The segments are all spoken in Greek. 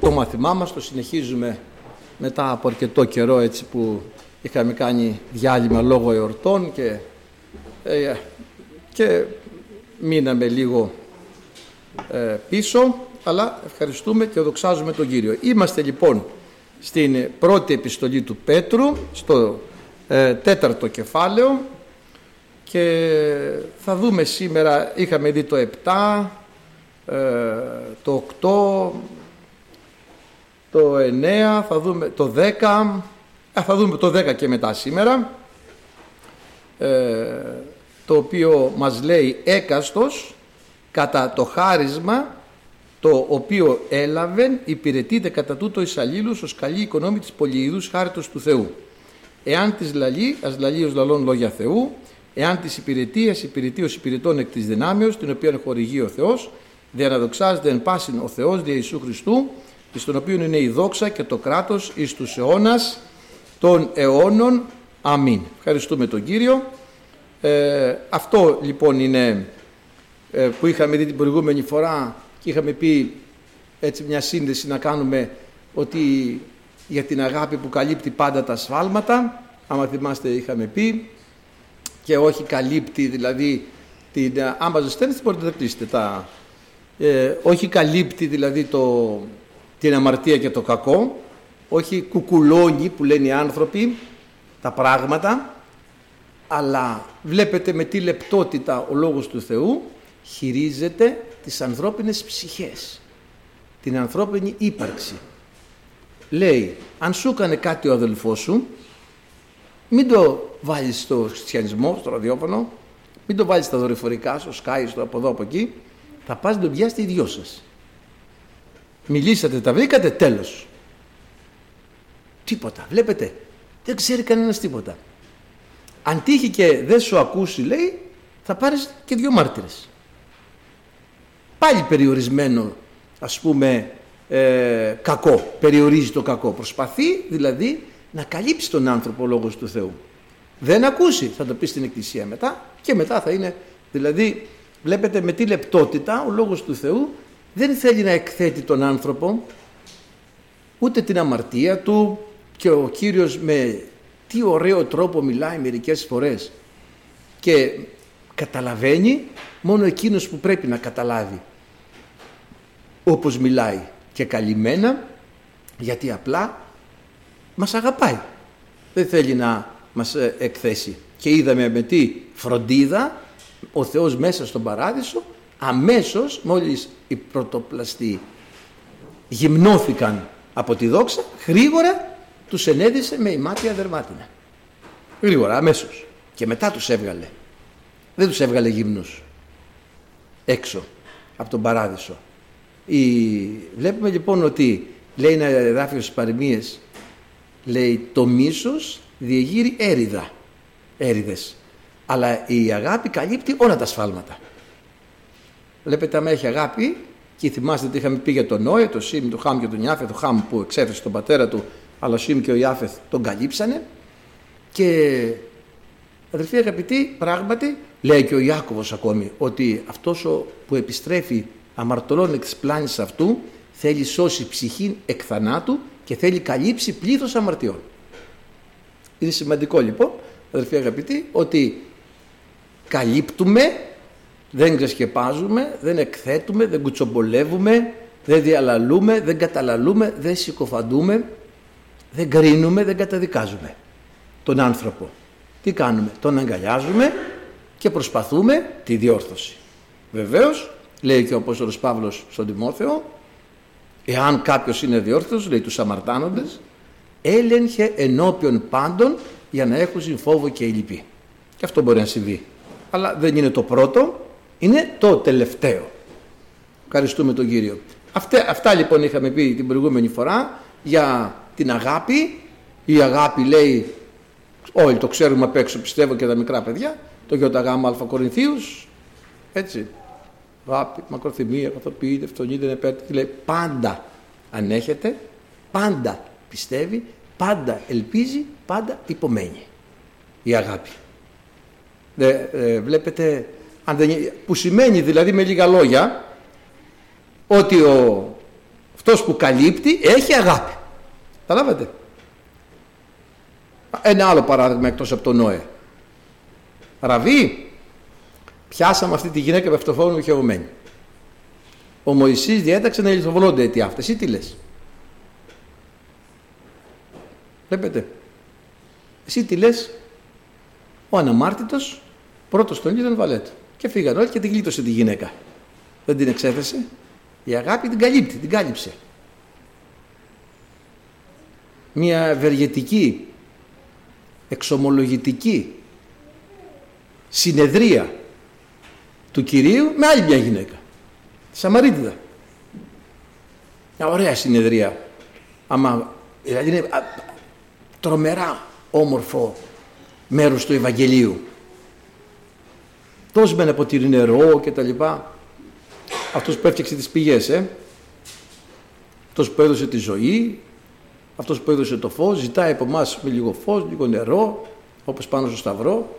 το μαθημά μας το συνεχίζουμε μετά από αρκετό καιρό έτσι που είχαμε κάνει διάλειμμα λόγω εορτών και, ε, και μείναμε λίγο ε, πίσω αλλά ευχαριστούμε και δοξάζουμε τον Κύριο. Είμαστε λοιπόν στην πρώτη επιστολή του Πέτρου στο ε, τέταρτο κεφάλαιο και θα δούμε σήμερα, είχαμε δει το 7, το 8, το 9, θα δούμε το 10, θα δούμε το 10 και μετά σήμερα, ε, το οποίο μας λέει έκαστος κατά το χάρισμα το οποίο έλαβεν υπηρετείται κατά τούτο εις αλλήλους ως καλή οικονόμη της πολυειδούς χάριτος του Θεού. Εάν της λαλεί, ας λαλεί ως λαλών λόγια Θεού, εάν της υπηρετεί, ας υπηρετεί ως υπηρετών εκ της δυνάμεως, την οποία χορηγεί ο Θεός, διαναδοξάζεται εν πάσιν ο Θεός δια Ιησού Χριστού, εις τον οποίο είναι η δόξα και το κράτος εις τους αιώνας των αιώνων. Αμήν. Ευχαριστούμε τον Κύριο. Ε, αυτό λοιπόν είναι ε, που είχαμε δει την προηγούμενη φορά και είχαμε πει έτσι μια σύνδεση να κάνουμε ότι για την αγάπη που καλύπτει πάντα τα σφάλματα άμα θυμάστε είχαμε πει και όχι καλύπτει δηλαδή την, άμα ζεσταίνεστε μπορείτε να κλείσετε τα, ε, όχι καλύπτει δηλαδή το, την αμαρτία και το κακό, όχι κουκουλώνει που λένε οι άνθρωποι τα πράγματα, αλλά βλέπετε με τι λεπτότητα ο Λόγος του Θεού χειρίζεται τις ανθρώπινες ψυχές, την ανθρώπινη ύπαρξη. Λέει, αν σου έκανε κάτι ο αδελφός σου, μην το βάλεις στο χριστιανισμό, στο ραδιόφωνο, μην το βάλεις στα δορυφορικά, στο Sky, στο από εδώ από εκεί, θα πας να τον πιάσεις οι δυο σας. Μιλήσατε, τα βρήκατε, τέλος. Τίποτα. Βλέπετε, δεν ξέρει κανένας τίποτα. Αν τύχει και δεν σου ακούσει, λέει, θα πάρεις και δύο μάρτυρες. Πάλι περιορισμένο, ας πούμε, ε, κακό. Περιορίζει το κακό. Προσπαθεί, δηλαδή, να καλύψει τον άνθρωπο λόγος του Θεού. Δεν ακούσει, θα το πει στην εκκλησία μετά και μετά θα είναι, δηλαδή, βλέπετε με τι λεπτότητα ο λόγος του Θεού δεν θέλει να εκθέτει τον άνθρωπο ούτε την αμαρτία του και ο Κύριος με τι ωραίο τρόπο μιλάει μερικές φορές. Και καταλαβαίνει μόνο εκείνος που πρέπει να καταλάβει όπως μιλάει και καλυμμένα γιατί απλά μας αγαπάει. Δεν θέλει να μας ε, εκθέσει. Και είδαμε με τι φροντίδα ο Θεός μέσα στον παράδεισο αμέσως μόλις οι πρωτοπλαστοί γυμνώθηκαν από τη δόξα γρήγορα τους ενέδισε με ημάτια δερμάτινα. Γρήγορα αμέσως. Και μετά τους έβγαλε. Δεν τους έβγαλε γυμνούς. Έξω από τον παράδεισο. Η... βλέπουμε λοιπόν ότι λέει ένα εδάφιος στις παροιμίες λέει το μίσος διεγείρει έριδα έριδες. Αλλά η αγάπη καλύπτει όλα τα σφάλματα Βλέπετε, άμα έχει αγάπη, και θυμάστε τι είχαμε πει για τον Νόε, το Σίμ, το Χάμ και τον Ιάφεθ, το Χάμ που εξέφερε τον πατέρα του, αλλά ο Σίμ και ο Ιάφεθ τον καλύψανε. Και αδερφοί αγαπητοί, πράγματι, λέει και ο Ιάκωβος ακόμη, ότι αυτός ο που επιστρέφει αμαρτωλών εκ της πλάνης αυτού, θέλει σώσει ψυχή εκ θανάτου και θέλει καλύψει πλήθος αμαρτιών. Είναι σημαντικό λοιπόν, αδερφοί αγαπητοί, ότι καλύπτουμε δεν ξεσκεπάζουμε, δεν εκθέτουμε, δεν κουτσομπολεύουμε, δεν διαλαλούμε, δεν καταλαλούμε, δεν συκοφαντούμε, δεν κρίνουμε, δεν καταδικάζουμε τον άνθρωπο. Τι κάνουμε, τον αγκαλιάζουμε και προσπαθούμε τη διόρθωση. Βεβαίως, λέει και ο Απόστολος Παύλος στον Τιμόθεο, εάν κάποιος είναι διόρθωσος, λέει τους αμαρτάνοντες, έλεγχε ενώπιον πάντων για να έχουν φόβο και λυπή. Και αυτό μπορεί να συμβεί. Αλλά δεν είναι το πρώτο, είναι το τελευταίο. Ευχαριστούμε τον Κύριο. Αυτά, αυτά λοιπόν είχαμε πει την προηγούμενη φορά για την αγάπη. Η αγάπη λέει, όλοι το ξέρουμε απ' έξω πιστεύω και τα μικρά παιδιά, το ΙΓ αλφα Κορινθίους, έτσι. Αγάπη, μακροθυμία, καθοποιείται, φτωνείται, επέτυχε, λέει πάντα ανέχεται, πάντα πιστεύει, πάντα ελπίζει, πάντα υπομένει η αγάπη. ε, βλέπετε που σημαίνει δηλαδή με λίγα λόγια ότι ο αυτός που καλύπτει έχει αγάπη. Καταλάβατε. Ένα άλλο παράδειγμα εκτός από τον Νόε. Ραβή, πιάσαμε αυτή τη γυναίκα πευτοφόνου χεωμένη. Ο Μωυσής διέταξε να λιθοβολώνται αιτία αυτές. Ή τι λες; Βλέπετε. Εσύ τι λες; Ο αναμάρτητος πρώτος τον είδαν βαλέτο. Και φύγαν όλοι και την γλίτωσε τη γυναίκα. Δεν την εξέθεσε. Η αγάπη την καλύπτει, την κάλυψε. Μια ευεργετική, εξομολογητική συνεδρία του Κυρίου με άλλη μια γυναίκα. Τη Σαμαρίτιδα. Μια ωραία συνεδρία. Άμα, δηλαδή είναι τρομερά όμορφο μέρος του Ευαγγελίου. Τόσο με ένα ποτήρι νερό και τα λοιπά. Αυτός που έφτιαξε τις πηγές, ε. Αυτός που έδωσε τη ζωή, αυτός που έδωσε το φως, ζητάει από εμάς με λίγο φως, λίγο νερό, όπως πάνω στο σταυρό.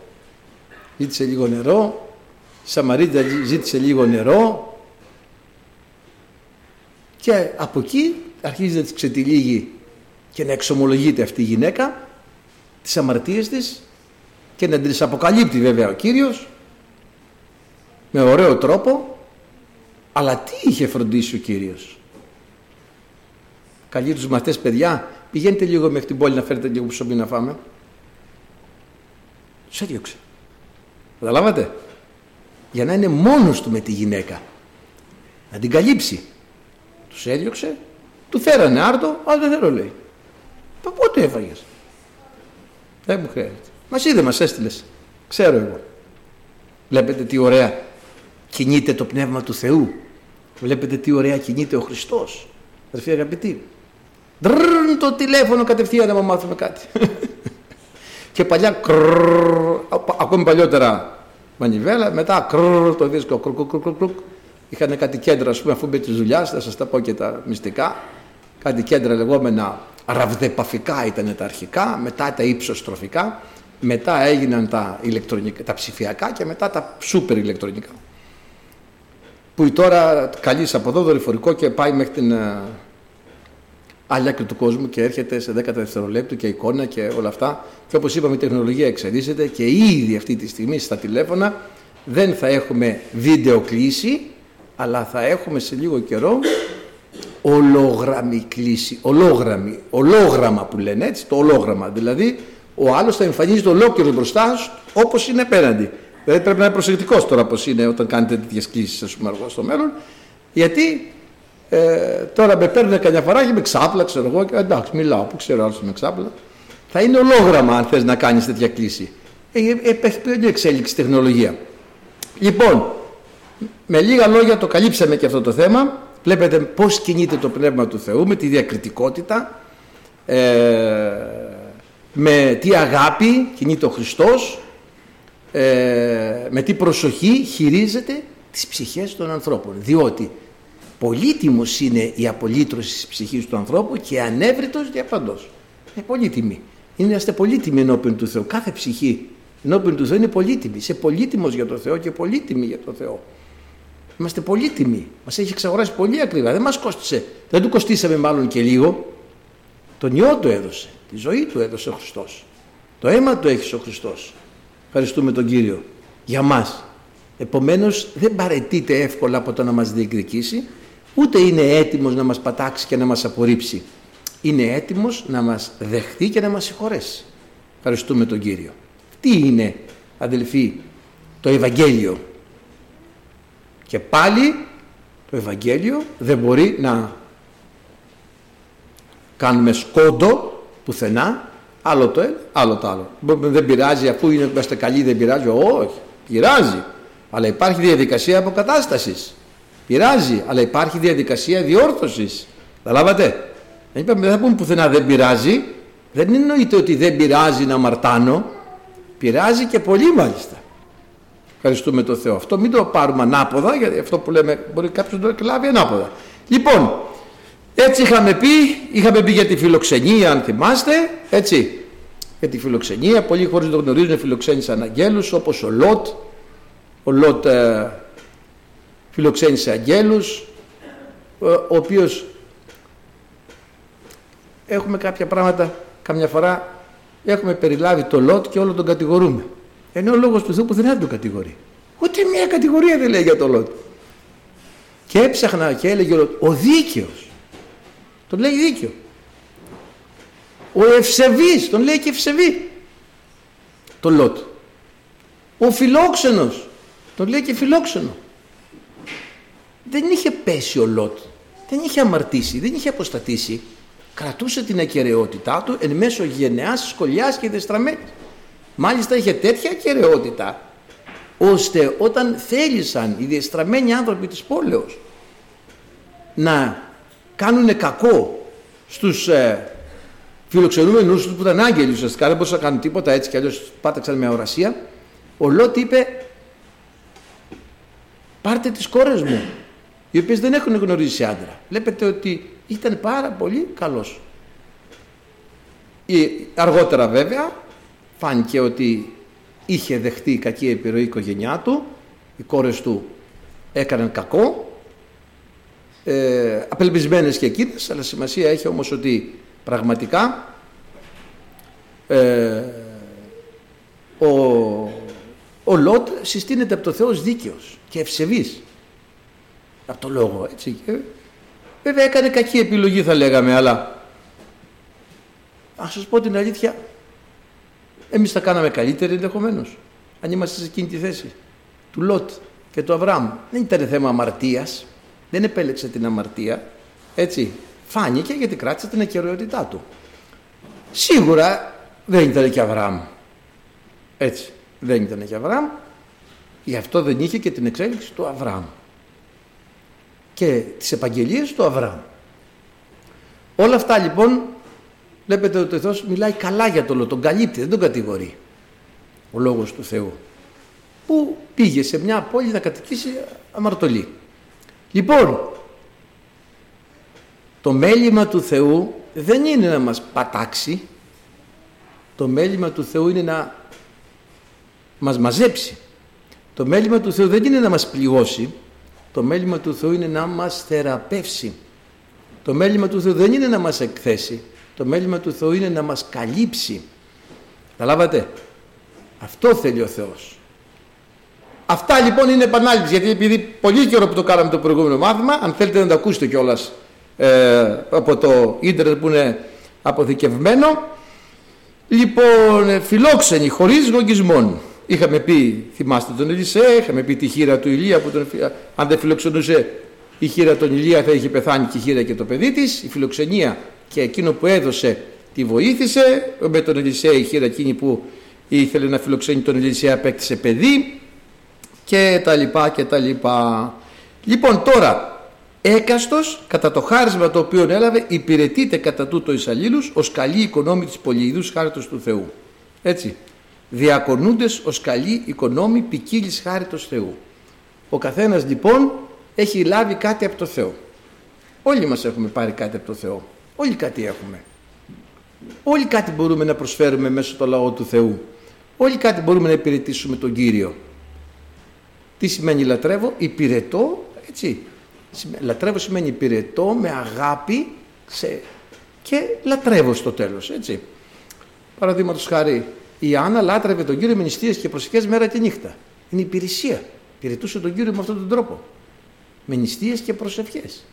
Ζήτησε λίγο νερό, η Σαμαρίτα ζήτησε λίγο νερό και από εκεί αρχίζει να της ξετυλίγει και να εξομολογείται αυτή η γυναίκα τις αμαρτίες της και να τις αποκαλύπτει βέβαια ο Κύριος με ωραίο τρόπο αλλά τι είχε φροντίσει ο Κύριος; Καλεί τους μαθητές παιδιά πηγαίνετε λίγο μέχρι την πόλη να φέρετε λίγο ψωμί να φάμε. Τους έδιωξε. Καταλάβατε; Για να είναι μόνος του με τη γυναίκα. Να την καλύψει. Τους έδιωξε του φέρανε άρτο αλλά δεν θέλω λέει. Πότε έφαγες; Δεν μου χρειάζεται. Μας είδε μας έστειλες. ξέρω εγώ. Βλέπετε τι ωραία κινείται το Πνεύμα του Θεού. Βλέπετε τι ωραία κινείται ο Χριστός. Αδερφοί αγαπητοί. Ντρρρρ, το τηλέφωνο κατευθείαν να μάθουμε κάτι και παλιά κρρρ, ακόμη παλιότερα μανιβέλα μετά κρρρ, το δίσκο κρρ, είχαν κάτι κέντρα ας πούμε αφού μπήκε τη δουλειά θα σας τα πω και τα μυστικά κάτι κέντρα λεγόμενα ραβδεπαφικά ήταν τα αρχικά μετά τα ύψοστροφικά μετά έγιναν τα, ηλεκτρονικά, τα ψηφιακά και μετά τα σούπερ ηλεκτρονικά που τώρα καλεί από εδώ δορυφορικό και πάει μέχρι την ε, άλλη άκρη του κόσμου και έρχεται σε 10 δευτερολέπτου και εικόνα και όλα αυτά. Και όπως είπαμε η τεχνολογία εξελίσσεται και ήδη αυτή τη στιγμή στα τηλέφωνα. Δεν θα έχουμε βίντεο κλίση αλλά θα έχουμε σε λίγο καιρό ολόγραμμη κλίση, ολόγραμμη, ολόγραμμα που λένε έτσι, το ολόγραμμα. Δηλαδή ο άλλος θα εμφανίζεται ολόκληρο μπροστά σου όπως είναι απέναντι. Δηλαδή πρέπει να είναι προσεκτικός τώρα πώ είναι όταν κάνετε τέτοιες κλήσεις, ας πούμε, αργό στο μέλλον. Γιατί ε, τώρα με παίρνουν καμιά φορά και με ξάπλα, ξέρω εγώ, και εντάξει, μιλάω που ξέρω άλλος με ξάπλα. Θα είναι ολόγραμμα αν θες να κάνεις τέτοια κλίση. Ε, ε, έχει πολύ εξέλιξη τεχνολογία. Λοιπόν, με λίγα λόγια το καλύψαμε και αυτό το θέμα. Βλέπετε πώς κινείται το Πνεύμα του Θεού με τη διακριτικότητα, ε, με τι αγάπη κινείται ο Χριστός, ε, με τι προσοχή χειρίζεται τις ψυχές των ανθρώπων. Διότι πολύτιμος είναι η απολύτρωση της ψυχής του ανθρώπου και ανέβριτος διαπαντός. Είναι πολύτιμη. Είμαστε πολύτιμοι ενώπιον του Θεού. Κάθε ψυχή ενώπιον του Θεού είναι πολύτιμη. Είσαι πολύτιμος για το Θεό και πολύτιμη για το Θεό. Είμαστε πολύτιμοι. Μας έχει εξαγοράσει πολύ ακριβά. Δεν μας κόστησε. Δεν του κοστίσαμε μάλλον και λίγο. Τον ιό του έδωσε. Τη ζωή του έδωσε ο Χριστός. Το αίμα του έχεις ο Χριστός. Ευχαριστούμε τον Κύριο. Για μας. Επομένως δεν παρετείται εύκολα από το να μας διεκδικήσει, ούτε είναι έτοιμος να μας πατάξει και να μας απορρίψει. Είναι έτοιμος να μας δεχτεί και να μας συγχωρέσει. Ευχαριστούμε τον Κύριο. Τι είναι, αδελφοί, το Ευαγγέλιο; Και πάλι το Ευαγγέλιο δεν μπορεί να κάνουμε σκόντο πουθενά, άλλο το ένα, άλλο το άλλο. Δεν πειράζει αφού είναι, είμαστε καλοί δεν πειράζει, όχι, πειράζει. Αλλά υπάρχει διαδικασία αποκατάστασης. Πειράζει, αλλά υπάρχει διαδικασία διόρθωσης. Καταλάβατε. Δεν είπαμε, δεν θα πούμε πουθενά δεν πειράζει. Δεν εννοείται ότι δεν πειράζει να μαρτάνω. Πειράζει και πολύ μάλιστα. Ευχαριστούμε τον Θεό. Αυτό μην το πάρουμε ανάποδα, γιατί αυτό που λέμε μπορεί κάποιος να το εκλάβει ανάποδα. Λοιπόν, έτσι είχαμε πει, είχαμε πει για τη φιλοξενία, αν θυμάστε, έτσι. Για τη φιλοξενία, πολλοί χωρίς να το γνωρίζουν φιλοξένησαν αγγέλους, όπως ο Λότ. Ο Λότ ε, φιλοξένησε αγγέλους, ε, ο οποίος έχουμε κάποια πράγματα, καμιά φορά έχουμε περιλάβει το Λότ και όλο τον κατηγορούμε. Ενώ ο λόγος του Θεού που δεν τον κατηγορεί. Ούτε μια κατηγορία δεν λέει για το Λότ. Και έψαχνα και έλεγε ο Λότ, ο δίκαιος. Τον λέει δίκαιο. Ο ευσεβής, τον λέει και ευσεβή. Το Λότ. Ο φιλόξενος, τον λέει και φιλόξενο. Δεν είχε πέσει ο Λότ. Δεν είχε αμαρτήσει, δεν είχε αποστατήσει. Κρατούσε την ακαιρεότητά του εν μέσω γενεάς, σκολιάς και δεστραμένης. Μάλιστα είχε τέτοια ακαιρεότητα ώστε όταν θέλησαν οι διεστραμμένοι άνθρωποι της πόλεως να κάνουν κακό στους ε, φιλοξενούμενους τους που ήταν άγγελοι ουσιαστικά. Δεν μπορούσαν να κάνουν τίποτα έτσι κι αλλιώς πάταξαν με ορασία. Ο Λότ είπε πάρτε τις κόρες μου οι οποίες δεν έχουν γνωρίσει άντρα. Βλέπετε ότι ήταν πάρα πολύ καλός αργότερα βέβαια φάνηκε ότι είχε δεχτεί κακή επιρροή η οικογένειά του οι κόρες του έκαναν κακό ε, απελπισμένες και εκείνες αλλά σημασία έχει όμως ότι πραγματικά ε, ο, ο Λότ συστήνεται από το Θεός δίκαιος και ευσεβής. Από το λόγο έτσι. Και, βέβαια έκανε κακή επιλογή θα λέγαμε αλλά ας σας πω την αλήθεια εμείς θα κάναμε καλύτερη ενδεχομένως. αν είμαστε σε εκείνη τη θέση του Λότ και του Αβραάμ. Δεν ήταν θέμα αμαρτίας δεν επέλεξε την αμαρτία έτσι. Φάνηκε γιατί κράτησε την ακαιρεότητά του. Σίγουρα δεν ήταν και Αβραάμ. Έτσι δεν ήταν και Αβραάμ. Γι' αυτό δεν είχε και την εξέλιξη του Αβραάμ. Και τις επαγγελίες του Αβραάμ. Όλα αυτά λοιπόν βλέπετε ότι ο Θεός μιλάει καλά για το λόγο τον καλύπτει δεν τον κατηγορεί. Ο λόγος του Θεού. Που πήγε σε μια πόλη να κατοικήσει αμαρτωλή λοιπόν το μέλημα του Θεού δεν είναι να μας πατάξει. Το μέλημα του Θεού είναι να μας μαζέψει. Το μέλημα του Θεού δεν είναι να μας πληγώσει. Το μέλημα του Θεού είναι να μας θεραπεύσει. Το μέλημα του Θεού δεν είναι να μας εκθέσει. Το μέλημα του Θεού είναι να μας καλύψει. Καταλάβατε; Αυτό θέλει ο Θεός αυτά λοιπόν είναι επανάληψη γιατί επειδή πολύ καιρό που το κάναμε το προηγούμενο μάθημα αν θέλετε να το ακούσετε κιόλας ε, από το ίντερνετ που είναι αποθηκευμένο λοιπόν φιλόξενοι χωρίς γογγισμόν είχαμε πει θυμάστε τον Ελισέ είχαμε πει τη χείρα του Ηλία που τον, αν δεν φιλοξενούσε η χείρα τον Ηλία θα είχε πεθάνει και η χείρα και το παιδί της. Η φιλοξενία και εκείνο που έδωσε τη βοήθησε. Με τον Ελισέ η χείρα εκείνη που ήθελε να φιλοξενεί τον Ελισέ απέκτησε παιδί και τα λοιπά και τα λοιπά λοιπόν τώρα Έκαστος κατά το χάρισμα το οποίο έλαβε υπηρετείται κατά τούτο εις αλλήλους ως καλή οικονόμη της πολυειδούς χάριτος του Θεού. Έτσι. Διακονούντες ως καλή οικονόμη ποικίλης χάριτος Θεού. Ο καθένας λοιπόν έχει λάβει κάτι από το Θεό. Όλοι μας έχουμε πάρει κάτι από το Θεό. Όλοι κάτι έχουμε. Όλοι κάτι μπορούμε να προσφέρουμε μέσω του λαό του Θεού. Όλοι κάτι μπορούμε να υπηρετήσουμε τον Κύριο. Τι σημαίνει λατρεύω, υπηρετώ, έτσι, Λατρεύω σημαίνει υπηρετώ με αγάπη σε... και λατρεύω στο τέλος, έτσι. Παραδείγματος χάρη, η Άννα λάτρευε τον Κύριο με νηστείες και προσευχές μέρα και νύχτα. Είναι υπηρεσία. Υπηρετούσε τον Κύριο με αυτόν τον τρόπο. Με νηστείες και προσευχές.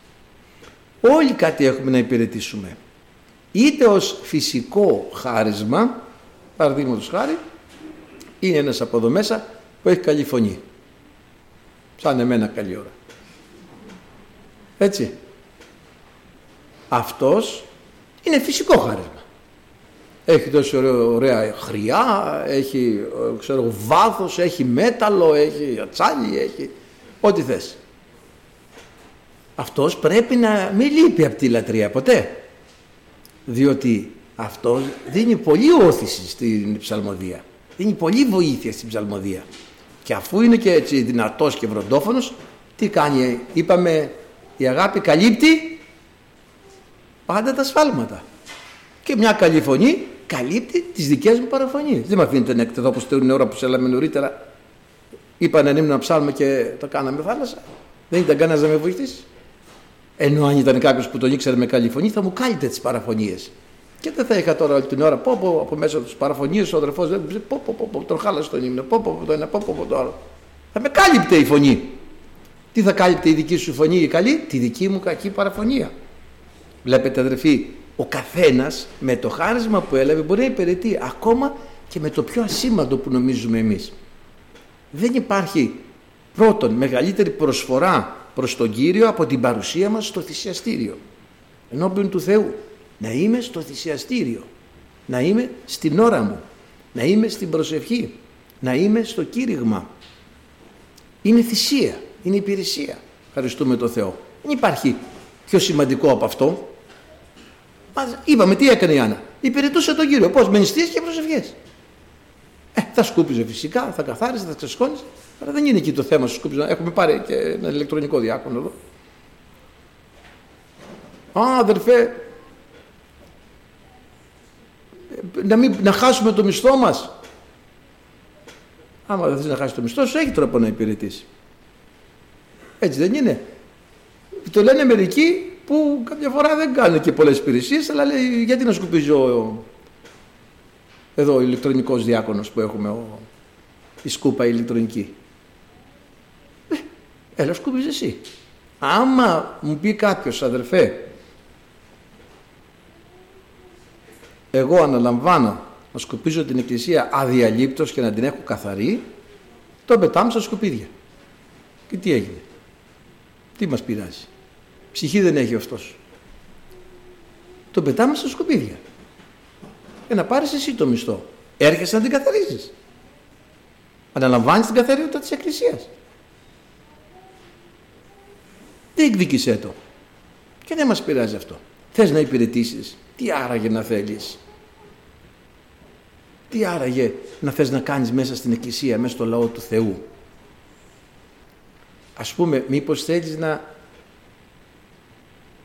Όλοι κάτι έχουμε να υπηρετήσουμε. Είτε ως φυσικό χάρισμα, παραδείγματος χάρη, είναι ένας από εδώ μέσα που έχει καλή φωνή. Σαν εμένα καλή ώρα. Έτσι. Αυτός είναι φυσικό χάρισμα. Έχει τόσο ωραία χρειά, έχει ξέρω, βάθος, έχει μέταλλο, έχει ατσάλι, έχει ό,τι θες. Αυτός πρέπει να μην λείπει από τη λατρεία ποτέ. Διότι αυτός δίνει πολύ όθηση στην ψαλμοδία. Δίνει πολύ βοήθεια στην ψαλμοδία. Και αφού είναι και έτσι δυνατός και βροντόφωνος, τι κάνει, είπαμε η αγάπη καλύπτει πάντα τα σφάλματα. Και μια καλή φωνή καλύπτει τις δικές μου παραφωνίες. Δεν με αφήνετε να εκτεθώ όπως την ώρα που σέλαμε νωρίτερα. Είπα να ήμουν να ψάλουμε και το κάναμε θάλασσα. Δεν ήταν κανένας να με βοηθήσει. Ενώ αν ήταν κάποιος που τον ήξερε με καλή φωνή θα μου κάλυπτε τις παραφωνίες. Και δεν θα είχα τώρα όλη την ώρα πω, πω, από μέσα τους παραφωνίες ο αδερφός. Πω, πω, πω, πω, τον χάλασε τον ύμνο. Πω, πω, πω, το ένα, πω, πω, πω, το άλλο. Θα με κάλυπτε η φωνή. Τι θα κάλυπτε η δική σου φωνή η καλή, τη δική μου κακή παραφωνία. Βλέπετε αδερφοί, ο καθένας με το χάρισμα που έλαβε μπορεί να υπηρετεί ακόμα και με το πιο ασήμαντο που νομίζουμε εμείς. Δεν υπάρχει πρώτον μεγαλύτερη προσφορά προς τον Κύριο από την παρουσία μας στο θυσιαστήριο ενώπιον του Θεού να είμαι στο θυσιαστήριο. Να είμαι στην ώρα μου. Να είμαι στην προσευχή. Να είμαι στο κήρυγμα. Είναι θυσία, είναι υπηρεσία. Ευχαριστούμε τον Θεό. Δεν υπάρχει πιο σημαντικό από αυτό. Είπαμε τι έκανε η Άννα. Υπηρετούσε τον Κύριο. Πως με νηστείες και προσευχές. Ε, θα σκούπιζε φυσικά, θα καθάριζε, θα ξεσκόνιζε. Αλλά δεν είναι εκεί το θέμα σου σκούπιζε. Έχουμε πάρει και ένα ηλεκτρονικό διάκονο εδώ. Α, αδερφέ, να, μην, να χάσουμε το μισθό μας. Άμα δεν θες να χάσεις το μισθό σου, έχει τρόπο να υπηρετήσει. Έτσι δεν είναι. Το λένε μερικοί που κάποια φορά δεν κάνουν και πολλές υπηρεσίες, αλλά λέει γιατί να σκουπίζει ο, εδώ ο ηλεκτρονικός διάκονος που έχουμε, ο, η σκούπα ηλεκτρονική. Ε, έλα σκουπίζει εσύ. Άμα μου πει κάποιος αδερφέ, εγώ αναλαμβάνω να σκουπίζω την εκκλησία αδιαλείπτως και να την έχω καθαρή, το πετάμε στα σκουπίδια. Και τι έγινε; Τι μας πειράζει; Ψυχή δεν έχει αυτός. Το πετάμε στα σκουπίδια. Και να πάρεις εσύ το μισθό. Έρχεσαι να την καθαρίζεις. Αναλαμβάνεις την καθαριότητα της Εκκλησίας. Διεκδίκησέ το. Και δεν μας πειράζει αυτό. Θες να υπηρετήσεις. Τι άραγε να θέλεις; Τι άραγε να θες να κάνεις μέσα στην εκκλησία, μέσα στο λαό του Θεού; Ας πούμε, μήπως θέλεις να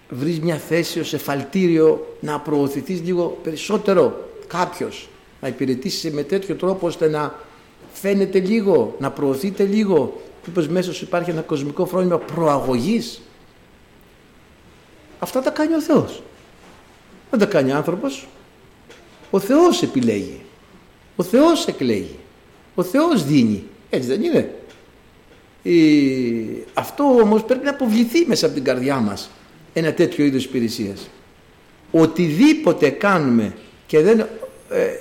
βρεις μια θέση ως εφαλτήριο να προωθηθείς λίγο περισσότερο κάποιος να υπηρετήσεις με τέτοιο τρόπο ώστε να φαίνεται λίγο, να προωθείτε λίγο μήπως μέσα σου υπάρχει ένα κοσμικό φρόνημα προαγωγής; Αυτά τα κάνει ο Θεός δεν τα κάνει άνθρωπος ο Θεός επιλέγει ο Θεός εκλέγει ο Θεός δίνει έτσι δεν είναι ε, αυτό όμως πρέπει να αποβληθεί μέσα από την καρδιά μας ένα τέτοιο είδος υπηρεσίας. Οτιδήποτε κάνουμε και δεν ε,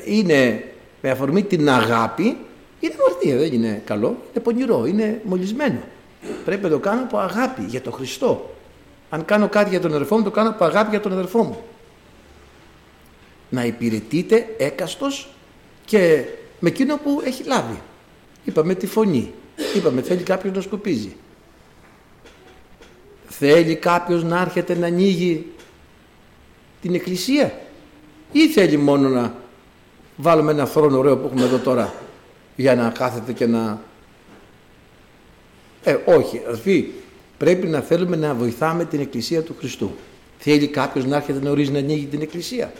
είναι με αφορμή την αγάπη είναι αμαρτία, δεν είναι καλό, είναι πονηρό, είναι μολυσμένο. Πρέπει να το κάνω από αγάπη για τον Χριστό. Αν κάνω κάτι για τον αδερφό μου, το κάνω από αγάπη για τον αδερφό μου. Να υπηρετείτε έκαστος και με εκείνο που έχει λάβει. Είπαμε τη φωνή. Είπαμε θέλει κάποιος να σκουπίζει. Θέλει κάποιος να έρχεται να ανοίγει την εκκλησία ή θέλει μόνο να βάλουμε ένα θρόνο ωραίο που έχουμε εδώ τώρα για να κάθεται και να... Ε, όχι, αδελφοί, πρέπει να θέλουμε να βοηθάμε την εκκλησία του Χριστού. Θέλει κάποιος να έρχεται νωρίς να ανοίγει την εκκλησία.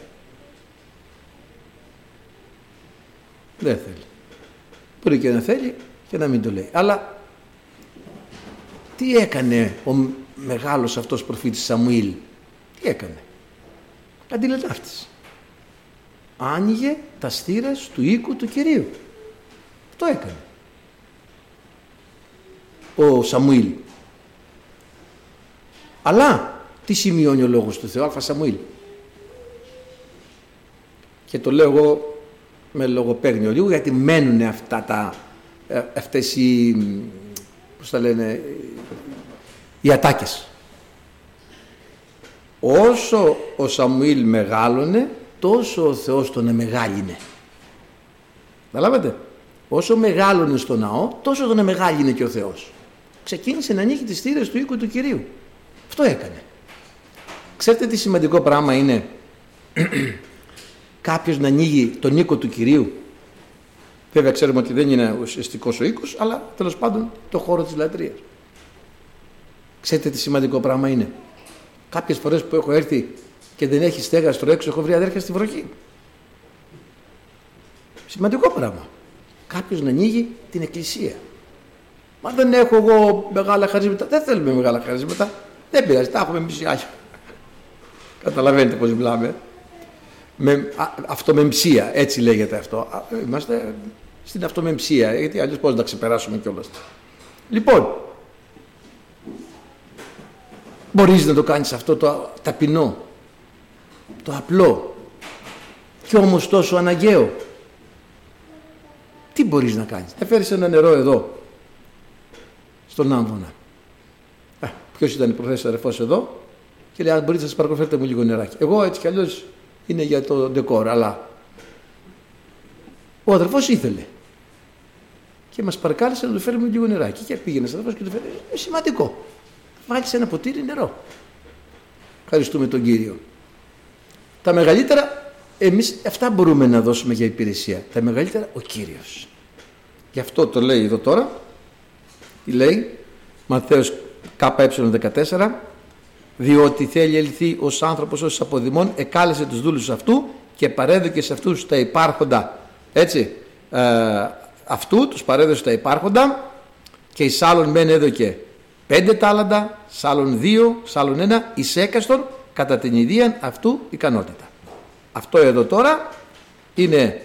Δεν θέλει. Μπορεί και να θέλει και να μην το λέει. Αλλά τι έκανε ο μεγάλος αυτός προφήτης Σαμουήλ; Τι έκανε; Αντιλετάφτης. Άνοιγε τα στήρες του οίκου του Κυρίου. Αυτό έκανε. Ο Σαμουήλ. Αλλά τι σημειώνει ο λόγος του Θεού, Αλφα Σαμουήλ; Και το λέω εγώ με λογοπαίγνιο λίγο γιατί μένουν αυτά τα, ε, αυτές οι, πώς τα λένε, οι ατάκες. Όσο ο Σαμουήλ μεγάλωνε, τόσο ο Θεός τον εμεγάλινε. Καταλάβατε; Όσο μεγάλωνε στο ναό, τόσο τον εμεγάλινε και ο Θεός. Ξεκίνησε να ανοίγει τις θύρες του οίκου του Κυρίου. Αυτό έκανε. Ξέρετε τι σημαντικό πράγμα είναι; Κάποιος να ανοίγει τον οίκο του Κυρίου. Βέβαια ξέρουμε ότι δεν είναι ουσιαστικός ο οίκος, αλλά τέλος πάντων το χώρο της λατρείας. Ξέρετε τι σημαντικό πράγμα είναι. Κάποιες φορές που έχω έρθει και δεν έχει στέγα στο έξω, έχω βρει αδέρφια στη βροχή. Σημαντικό πράγμα. Κάποιος να ανοίγει την εκκλησία. Μα δεν έχω εγώ μεγάλα χαρίσματα. Δεν θέλουμε μεγάλα χαρίσματα. Δεν πειράζει, τα έχουμε εμείς οι Καταλαβαίνετε πώς μιλάμε. Με, αυτομεμψία, έτσι λέγεται αυτό. Είμαστε στην αυτομεμψία, γιατί αλλιώς πώς να τα ξεπεράσουμε κιόλας. Λοιπόν, μπορείς να το κάνεις αυτό το ταπεινό, το απλό και όμως τόσο αναγκαίο. Τι μπορείς να κάνεις; Θα φέρεις ένα νερό εδώ, στον Άμβονα. Ποιος ήταν η προθέση αδερφό εδώ και λέει: Αν μπορείτε, σα παρακολουθείτε μου λίγο νεράκι. Εγώ έτσι κι αλλιώς είναι για το ντεκόρ, αλλά ο αδερφός ήθελε. Και μας παρακάλεσε να του φέρουμε λίγο νεράκι. Και πήγαινε αδερφός και του φέρει. Είναι σημαντικό. Βάλει ένα ποτήρι νερό. Ευχαριστούμε τον κύριο. Τα μεγαλύτερα, εμείς αυτά μπορούμε να δώσουμε για υπηρεσία. Τα μεγαλύτερα, ο Κύριος. Γι' αυτό το λέει εδώ τώρα. Λέει, Μαθαίος ΚΕ14 διότι θέλει ελθεί ως άνθρωπος ως αποδημών εκάλεσε τους δούλους αυτού και παρέδωκε σε αυτούς τα υπάρχοντα έτσι ε, αυτού τους παρέδωσε τα υπάρχοντα και εις άλλον μεν έδωκε πέντε τάλαντα, σ' άλλον δύο, σ' άλλον ένα, εις έκαστον κατά την ιδία αυτού ικανότητα. Αυτό εδώ τώρα είναι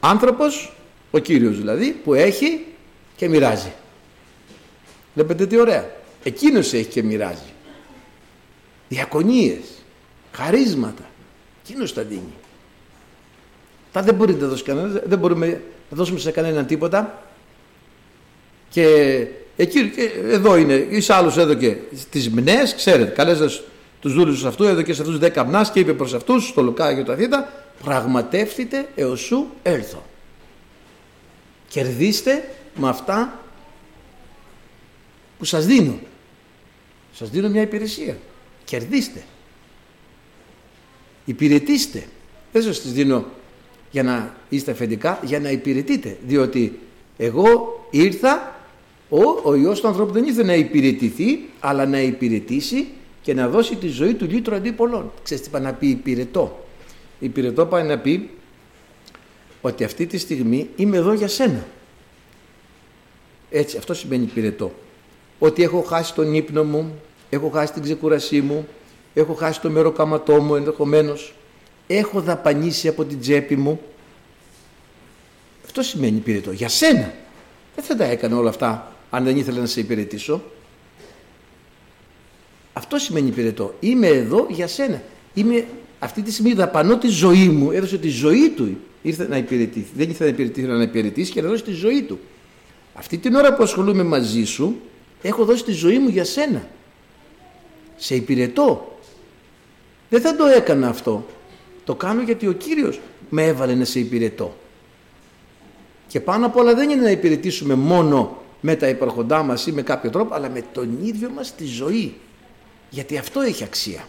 άνθρωπος, ο Κύριος δηλαδή, που έχει και μοιράζει. Βλέπετε τι ωραία. Εκείνος έχει και μοιράζει. Διακονίες, χαρίσματα. Εκείνος τα δίνει. Τα δεν μπορείτε να δώσει κανένα, δεν μπορούμε να δώσουμε σε κανέναν τίποτα. Και εκεί, εδώ είναι, εις άλλους έδωκε τις μνές, ξέρετε, καλέζοντας τους δούλους αυτού, έδωκε σε αυτούς δέκα μνάς και είπε προς αυτούς, στο Λουκά και το Αθήτα, πραγματεύτητε έως σου έλθω. Κερδίστε με αυτά που σας δίνω. Σας δίνω μια υπηρεσία. Κερδίστε. Υπηρετήστε. Δεν σας τις δίνω για να είστε αφεντικά, για να υπηρετείτε. Διότι εγώ ήρθα, ο, ο Υιός του ανθρώπου δεν ήρθε να υπηρετηθεί, αλλά να υπηρετήσει και να δώσει τη ζωή του λύτρου αντί πολλών. Ξέρετε τι πάει να πει υπηρετώ. Υπηρετώ πάει να πει ότι αυτή τη στιγμή είμαι εδώ για σένα. Έτσι, αυτό σημαίνει υπηρετώ ότι έχω χάσει τον ύπνο μου, έχω χάσει την ξεκουρασή μου, έχω χάσει το μεροκαματό μου ενδεχομένως, έχω δαπανίσει από την τσέπη μου. Αυτό σημαίνει υπηρετώ. Για σένα. Δεν θα τα έκανα όλα αυτά αν δεν ήθελα να σε υπηρετήσω. Αυτό σημαίνει υπηρετώ. Είμαι εδώ για σένα. Είμαι αυτή τη στιγμή δαπανώ τη ζωή μου. Έδωσε τη ζωή του. Ήρθε να υπηρετήσει. Δεν ήθελε να υπηρετήσει, να υπηρετήσει και να δώσει τη ζωή του. Αυτή την ώρα που ασχολούμαι μαζί σου, έχω δώσει τη ζωή μου για σένα. Σε υπηρετώ. Δεν θα το έκανα αυτό. Το κάνω γιατί ο Κύριος με έβαλε να σε υπηρετώ. Και πάνω απ' όλα δεν είναι να υπηρετήσουμε μόνο με τα υπαρχοντά μας ή με κάποιο τρόπο, αλλά με τον ίδιο μας τη ζωή. Γιατί αυτό έχει αξία.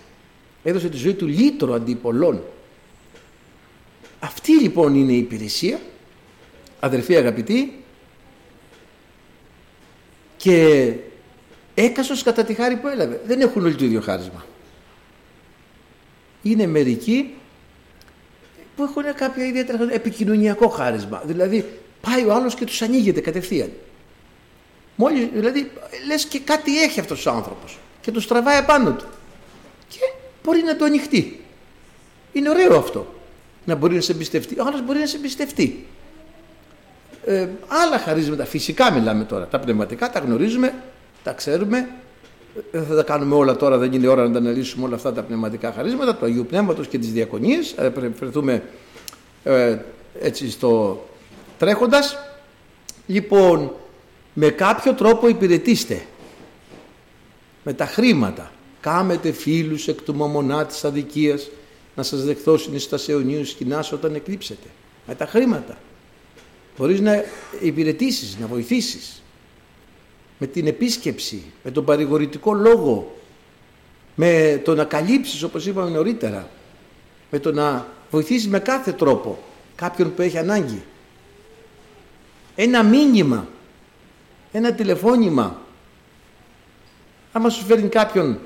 Έδωσε τη ζωή του λύτρο αντί πολλών. Αυτή λοιπόν είναι η υπηρεσία, αδερφοί αγαπητοί, και έκαστος κατά τη χάρη που έλαβε. Δεν έχουν όλοι το ίδιο χάρισμα. Είναι μερικοί που έχουν κάποιο ιδιαίτερα επικοινωνιακό χάρισμα. Δηλαδή πάει ο άλλος και τους ανοίγεται κατευθείαν. Μόλις, δηλαδή λες και κάτι έχει αυτός ο άνθρωπος και τους τραβάει επάνω του και μπορεί να το ανοιχτεί. Είναι ωραίο αυτό να μπορεί να σε εμπιστευτεί. Ο άλλος μπορεί να σε εμπιστευτεί. Ε, άλλα χαρίσματα, φυσικά μιλάμε τώρα. Τα πνευματικά τα γνωρίζουμε, τα ξέρουμε. Δεν θα τα κάνουμε όλα τώρα, δεν είναι ώρα να τα αναλύσουμε όλα αυτά τα πνευματικά χαρίσματα του Αγίου Πνεύματος και τις διακονίες. Θα ε, ε, έτσι στο τρέχοντας. Λοιπόν, με κάποιο τρόπο υπηρετήστε. Με τα χρήματα. Κάμετε φίλους εκ του μαμονά της αδικίας να σας δεχθώ συνιστάς αιωνίους σκηνάς όταν εκλείψετε. Με τα χρήματα. Μπορείς να υπηρετήσεις, να βοηθήσεις με την επίσκεψη, με τον παρηγορητικό λόγο, με το να καλύψεις όπως είπαμε νωρίτερα, με το να βοηθήσεις με κάθε τρόπο κάποιον που έχει ανάγκη. Ένα μήνυμα, ένα τηλεφώνημα. Άμα σου φέρνει κάποιον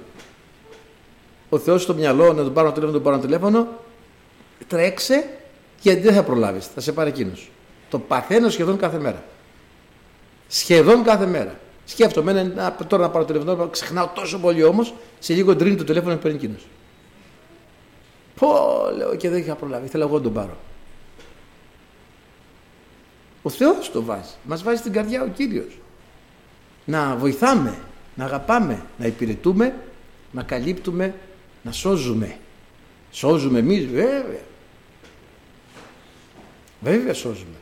ο Θεός στο μυαλό να τον πάρω τηλέφωνο, τον πάρω τηλέφωνο, τρέξε γιατί δεν θα προλάβεις, θα σε πάρει εκείνος. Το παθαίνω σχεδόν κάθε μέρα. Σχεδόν κάθε μέρα. Σκέφτομαι να, τώρα να πάρω τηλέφωνο, ξεχνάω τόσο πολύ όμως, σε λίγο τρίνει το τηλέφωνο και παίρνει εκείνος. Πω, λέω και δεν είχα προλάβει. Θέλω εγώ να τον πάρω. Ο Θεός το βάζει. Μας βάζει στην καρδιά ο Κύριος. Να βοηθάμε, να αγαπάμε, να υπηρετούμε, να καλύπτουμε, να σώζουμε. Σώζουμε εμείς βέβαια. Βέβαια σώζουμε.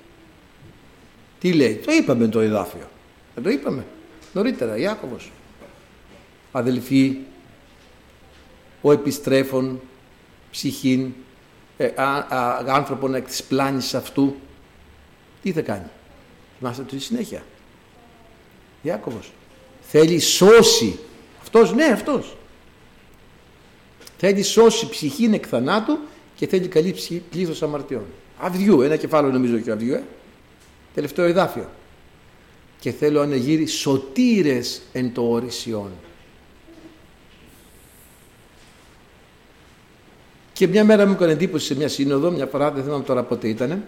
Τι λέει, το είπαμε το εδάφιο. Δεν το είπαμε νωρίτερα, Ιάκωβος. Αδελφοί, ο επιστρέφων ψυχήν, ε, άνθρωπον εκ της πλάνης αυτού, τι θα κάνει. Θυμάστε το συνέχεια. Ιάκωβος. Θέλει σώσει. Αυτός, ναι αυτός. Θέλει σώσει ψυχήν εκ θανάτου και θέλει καλή ψυχή πλήθος αμαρτιών. Αδιού, ένα κεφάλαιο νομίζω και αδιού, ε. Τελευταίο εδάφιο. Και θέλω να γύρει σωτήρες εν το ορισιόν. Και μια μέρα μου έκανε εντύπωση σε μια σύνοδο, μια φορά δεν θυμάμαι τώρα πότε ήταν.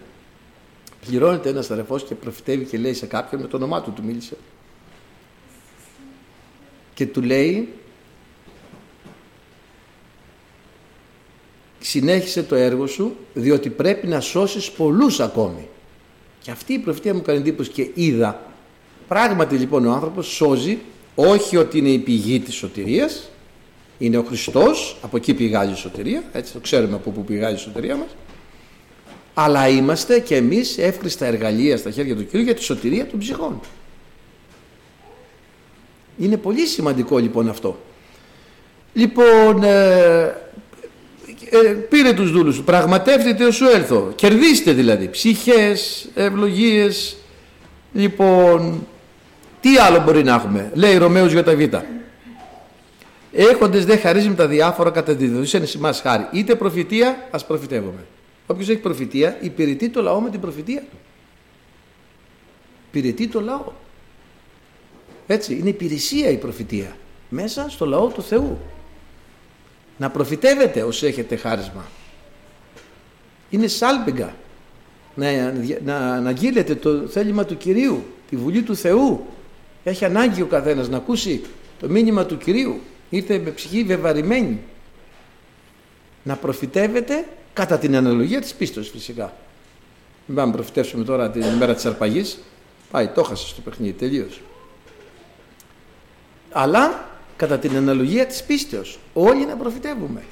Πληρώνεται ένας αδερφός και προφητεύει και λέει σε κάποιον, με το όνομά του του μίλησε. Και του λέει, συνέχισε το έργο σου, διότι πρέπει να σώσεις πολλούς ακόμη. Και αυτή η προφητεία μου έκανε εντύπωση και είδα. Πράγματι λοιπόν ο άνθρωπος σώζει, όχι ότι είναι η πηγή της σωτηρίας, είναι ο Χριστός, από εκεί πηγάζει η σωτηρία, έτσι το ξέρουμε από πού πηγάζει η σωτηρία μας, αλλά είμαστε και εμείς εύχριστα εργαλεία στα χέρια του Κυρίου για τη σωτηρία των ψυχών. Είναι πολύ σημαντικό λοιπόν αυτό. Λοιπόν, ε, ε, πήρε τους δούλους σου, πραγματεύτηκε σου έλθω, κερδίστε δηλαδή, ψυχές, ευλογίες, λοιπόν, τι άλλο μπορεί να έχουμε, λέει Ρωμαίος για τα Β. Έχοντες δε χαρίζουν τα διάφορα κατά τη δεδοσία σημάς χάρη. Είτε προφητεία, ας προφητεύουμε. Όποιος έχει προφητεία, υπηρετεί το λαό με την προφητεία του. Υπηρετεί το λαό. Έτσι, είναι υπηρεσία η προφητεία. Μέσα στο λαό του Θεού. Να προφητεύετε όσοι έχετε χάρισμα. Είναι σάλπιγγα. Να, να, να γύρετε το θέλημα του Κυρίου, τη Βουλή του Θεού. Έχει ανάγκη ο καθένας να ακούσει το μήνυμα του Κυρίου. Ήρθε με ψυχή βεβαρημένη. Να προφητεύετε κατά την αναλογία της πίστος φυσικά. Μην πάμε να προφητεύσουμε τώρα την ημέρα της αρπαγής. Πάει, το έχασε στο παιχνίδι, τελείως. Αλλά κατά την αναλογία της πίστεως. Όλοι να προφητεύουμε.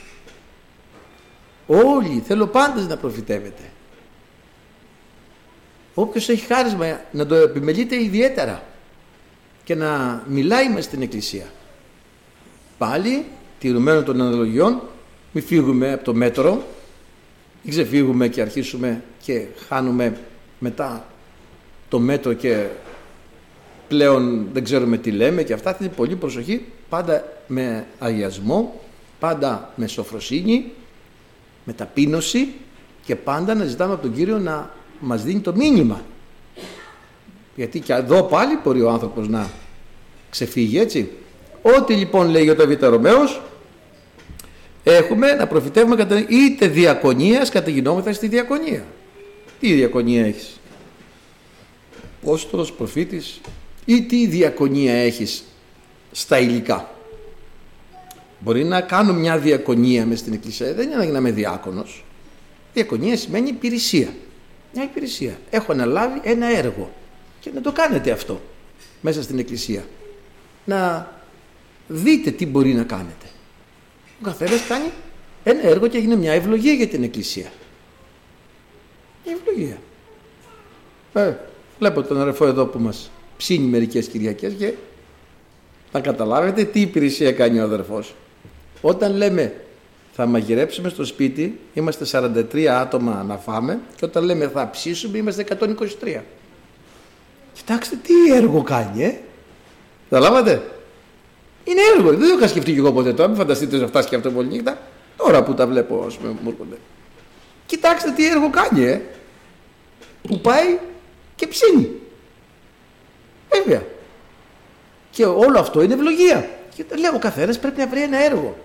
Όλοι, θέλω πάντες να προφητεύετε. Όποιος έχει χάρισμα να το επιμελείται ιδιαίτερα και να μιλάει μες στην Εκκλησία. Πάλι, τηρουμένων των αναλογιών, μην φύγουμε από το μέτρο, μην ξεφύγουμε και αρχίσουμε και χάνουμε μετά το μέτρο και πλέον δεν ξέρουμε τι λέμε και αυτά θέλει πολύ προσοχή πάντα με αγιασμό πάντα με σοφροσύνη με ταπείνωση και πάντα να ζητάμε από τον Κύριο να μας δίνει το μήνυμα γιατί και εδώ πάλι μπορεί ο άνθρωπος να ξεφύγει έτσι ό,τι λοιπόν λέει ο Ταβίτα Ρωμαίος έχουμε να προφητεύουμε κατά είτε διακονίας καταγινόμεθα στη διακονία τι διακονία έχεις; Απόστολος, προφήτης ή τι διακονία έχεις στα υλικά; Μπορεί να κάνω μια διακονία μες στην εκκλησία, δεν είναι να είμαι διάκονος. Διακονία σημαίνει υπηρεσία. Μια υπηρεσία. Έχω αναλάβει ένα έργο και να το κάνετε αυτό μέσα στην εκκλησία. Να δείτε τι μπορεί να κάνετε. Ο καθένας κάνει ένα έργο και έγινε μια ευλογία για την εκκλησία. Μια ευλογία. Ε, βλέπω τον αδερφό εδώ που μας ψήνει μερικές Κυριακές και θα καταλάβετε τι υπηρεσία κάνει ο αδερφός. Όταν λέμε θα μαγειρέψουμε στο σπίτι, είμαστε 43 άτομα να φάμε και όταν λέμε θα ψήσουμε είμαστε 123. Κοιτάξτε τι έργο κάνει, ε! Καταλάβατε; Είναι έργο, δεν το είχα σκεφτεί και εγώ ποτέ τώρα, μην φανταστείτε να φτάσει και αυτό πολύ νύχτα. Τώρα που τα βλέπω, ας πούμε, μου έρχονται. Κοιτάξτε τι έργο κάνει, ε! Που πάει και ψήνει. Βέβαια. Και όλο αυτό είναι ευλογία. Και λέω ο καθένας πρέπει να βρει ένα έργο.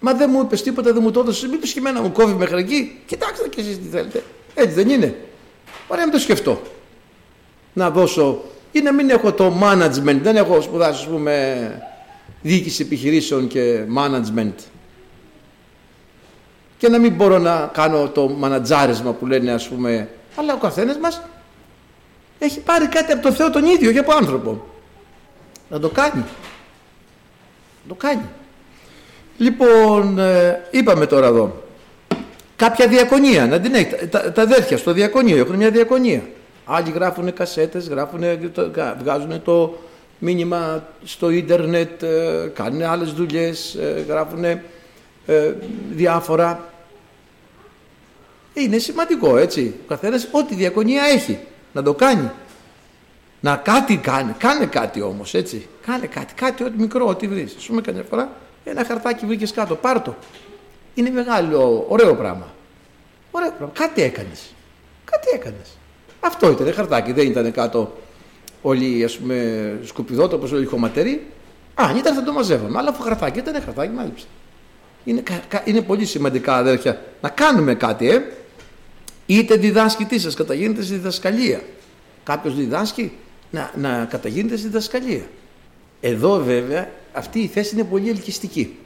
Μα δεν μου είπες τίποτα, δεν μου το έδωσες. Μήπως και εμένα μου κόβει μέχρι εκεί. Κοιτάξτε και εσείς τι θέλετε. Έτσι δεν είναι. Ωραία, να το σκεφτώ. Να δώσω ή να μην έχω το management. Δεν έχω σπουδάσει, ας πούμε, διοίκηση επιχειρήσεων και management. και να μην μπορώ να κάνω το μανατζάρισμα που λένε ας πούμε αλλά ο καθένας μας έχει πάρει κάτι από το Θεό τον ίδιο και από άνθρωπο να το κάνει να το κάνει λοιπόν ε, είπαμε τώρα εδώ κάποια διακονία να την έχει τα, τα αδέρφια στο διακονείο έχουν μια διακονία άλλοι γράφουν κασέτες γράφουν, βγάζουν το μήνυμα στο ίντερνετ ε, κάνουν άλλες δουλειές ε, γράφουν διάφορα είναι σημαντικό έτσι. Ο καθένας ό,τι διακονία έχει να το κάνει. Να κάτι κάνει. Κάνε κάτι όμως έτσι. Κάνε κάτι. Κάτι ό,τι μικρό, ό,τι βρεις. Α πούμε καμιά φορά ένα χαρτάκι βρήκες κάτω. Πάρ το. Είναι μεγάλο, ωραίο πράγμα. Ωραίο πράγμα. Κάτι έκανες. Κάτι έκανες. Αυτό ήταν χαρτάκι. Δεν ήταν κάτω όλοι ας πούμε σκουπιδότοπο, όλοι χωματεροί. Αν ήταν θα το μαζεύαμε. Αλλά αφού χαρτάκι ήταν χαρτάκι, μάλιστα. Είναι, είναι πολύ σημαντικά αδέρφια να κάνουμε κάτι, ε είτε διδάσκει τι σας καταγίνετε στη διδασκαλία κάποιος διδάσκει να, να καταγίνετε στη διδασκαλία εδώ βέβαια αυτή η θέση είναι πολύ ελκυστική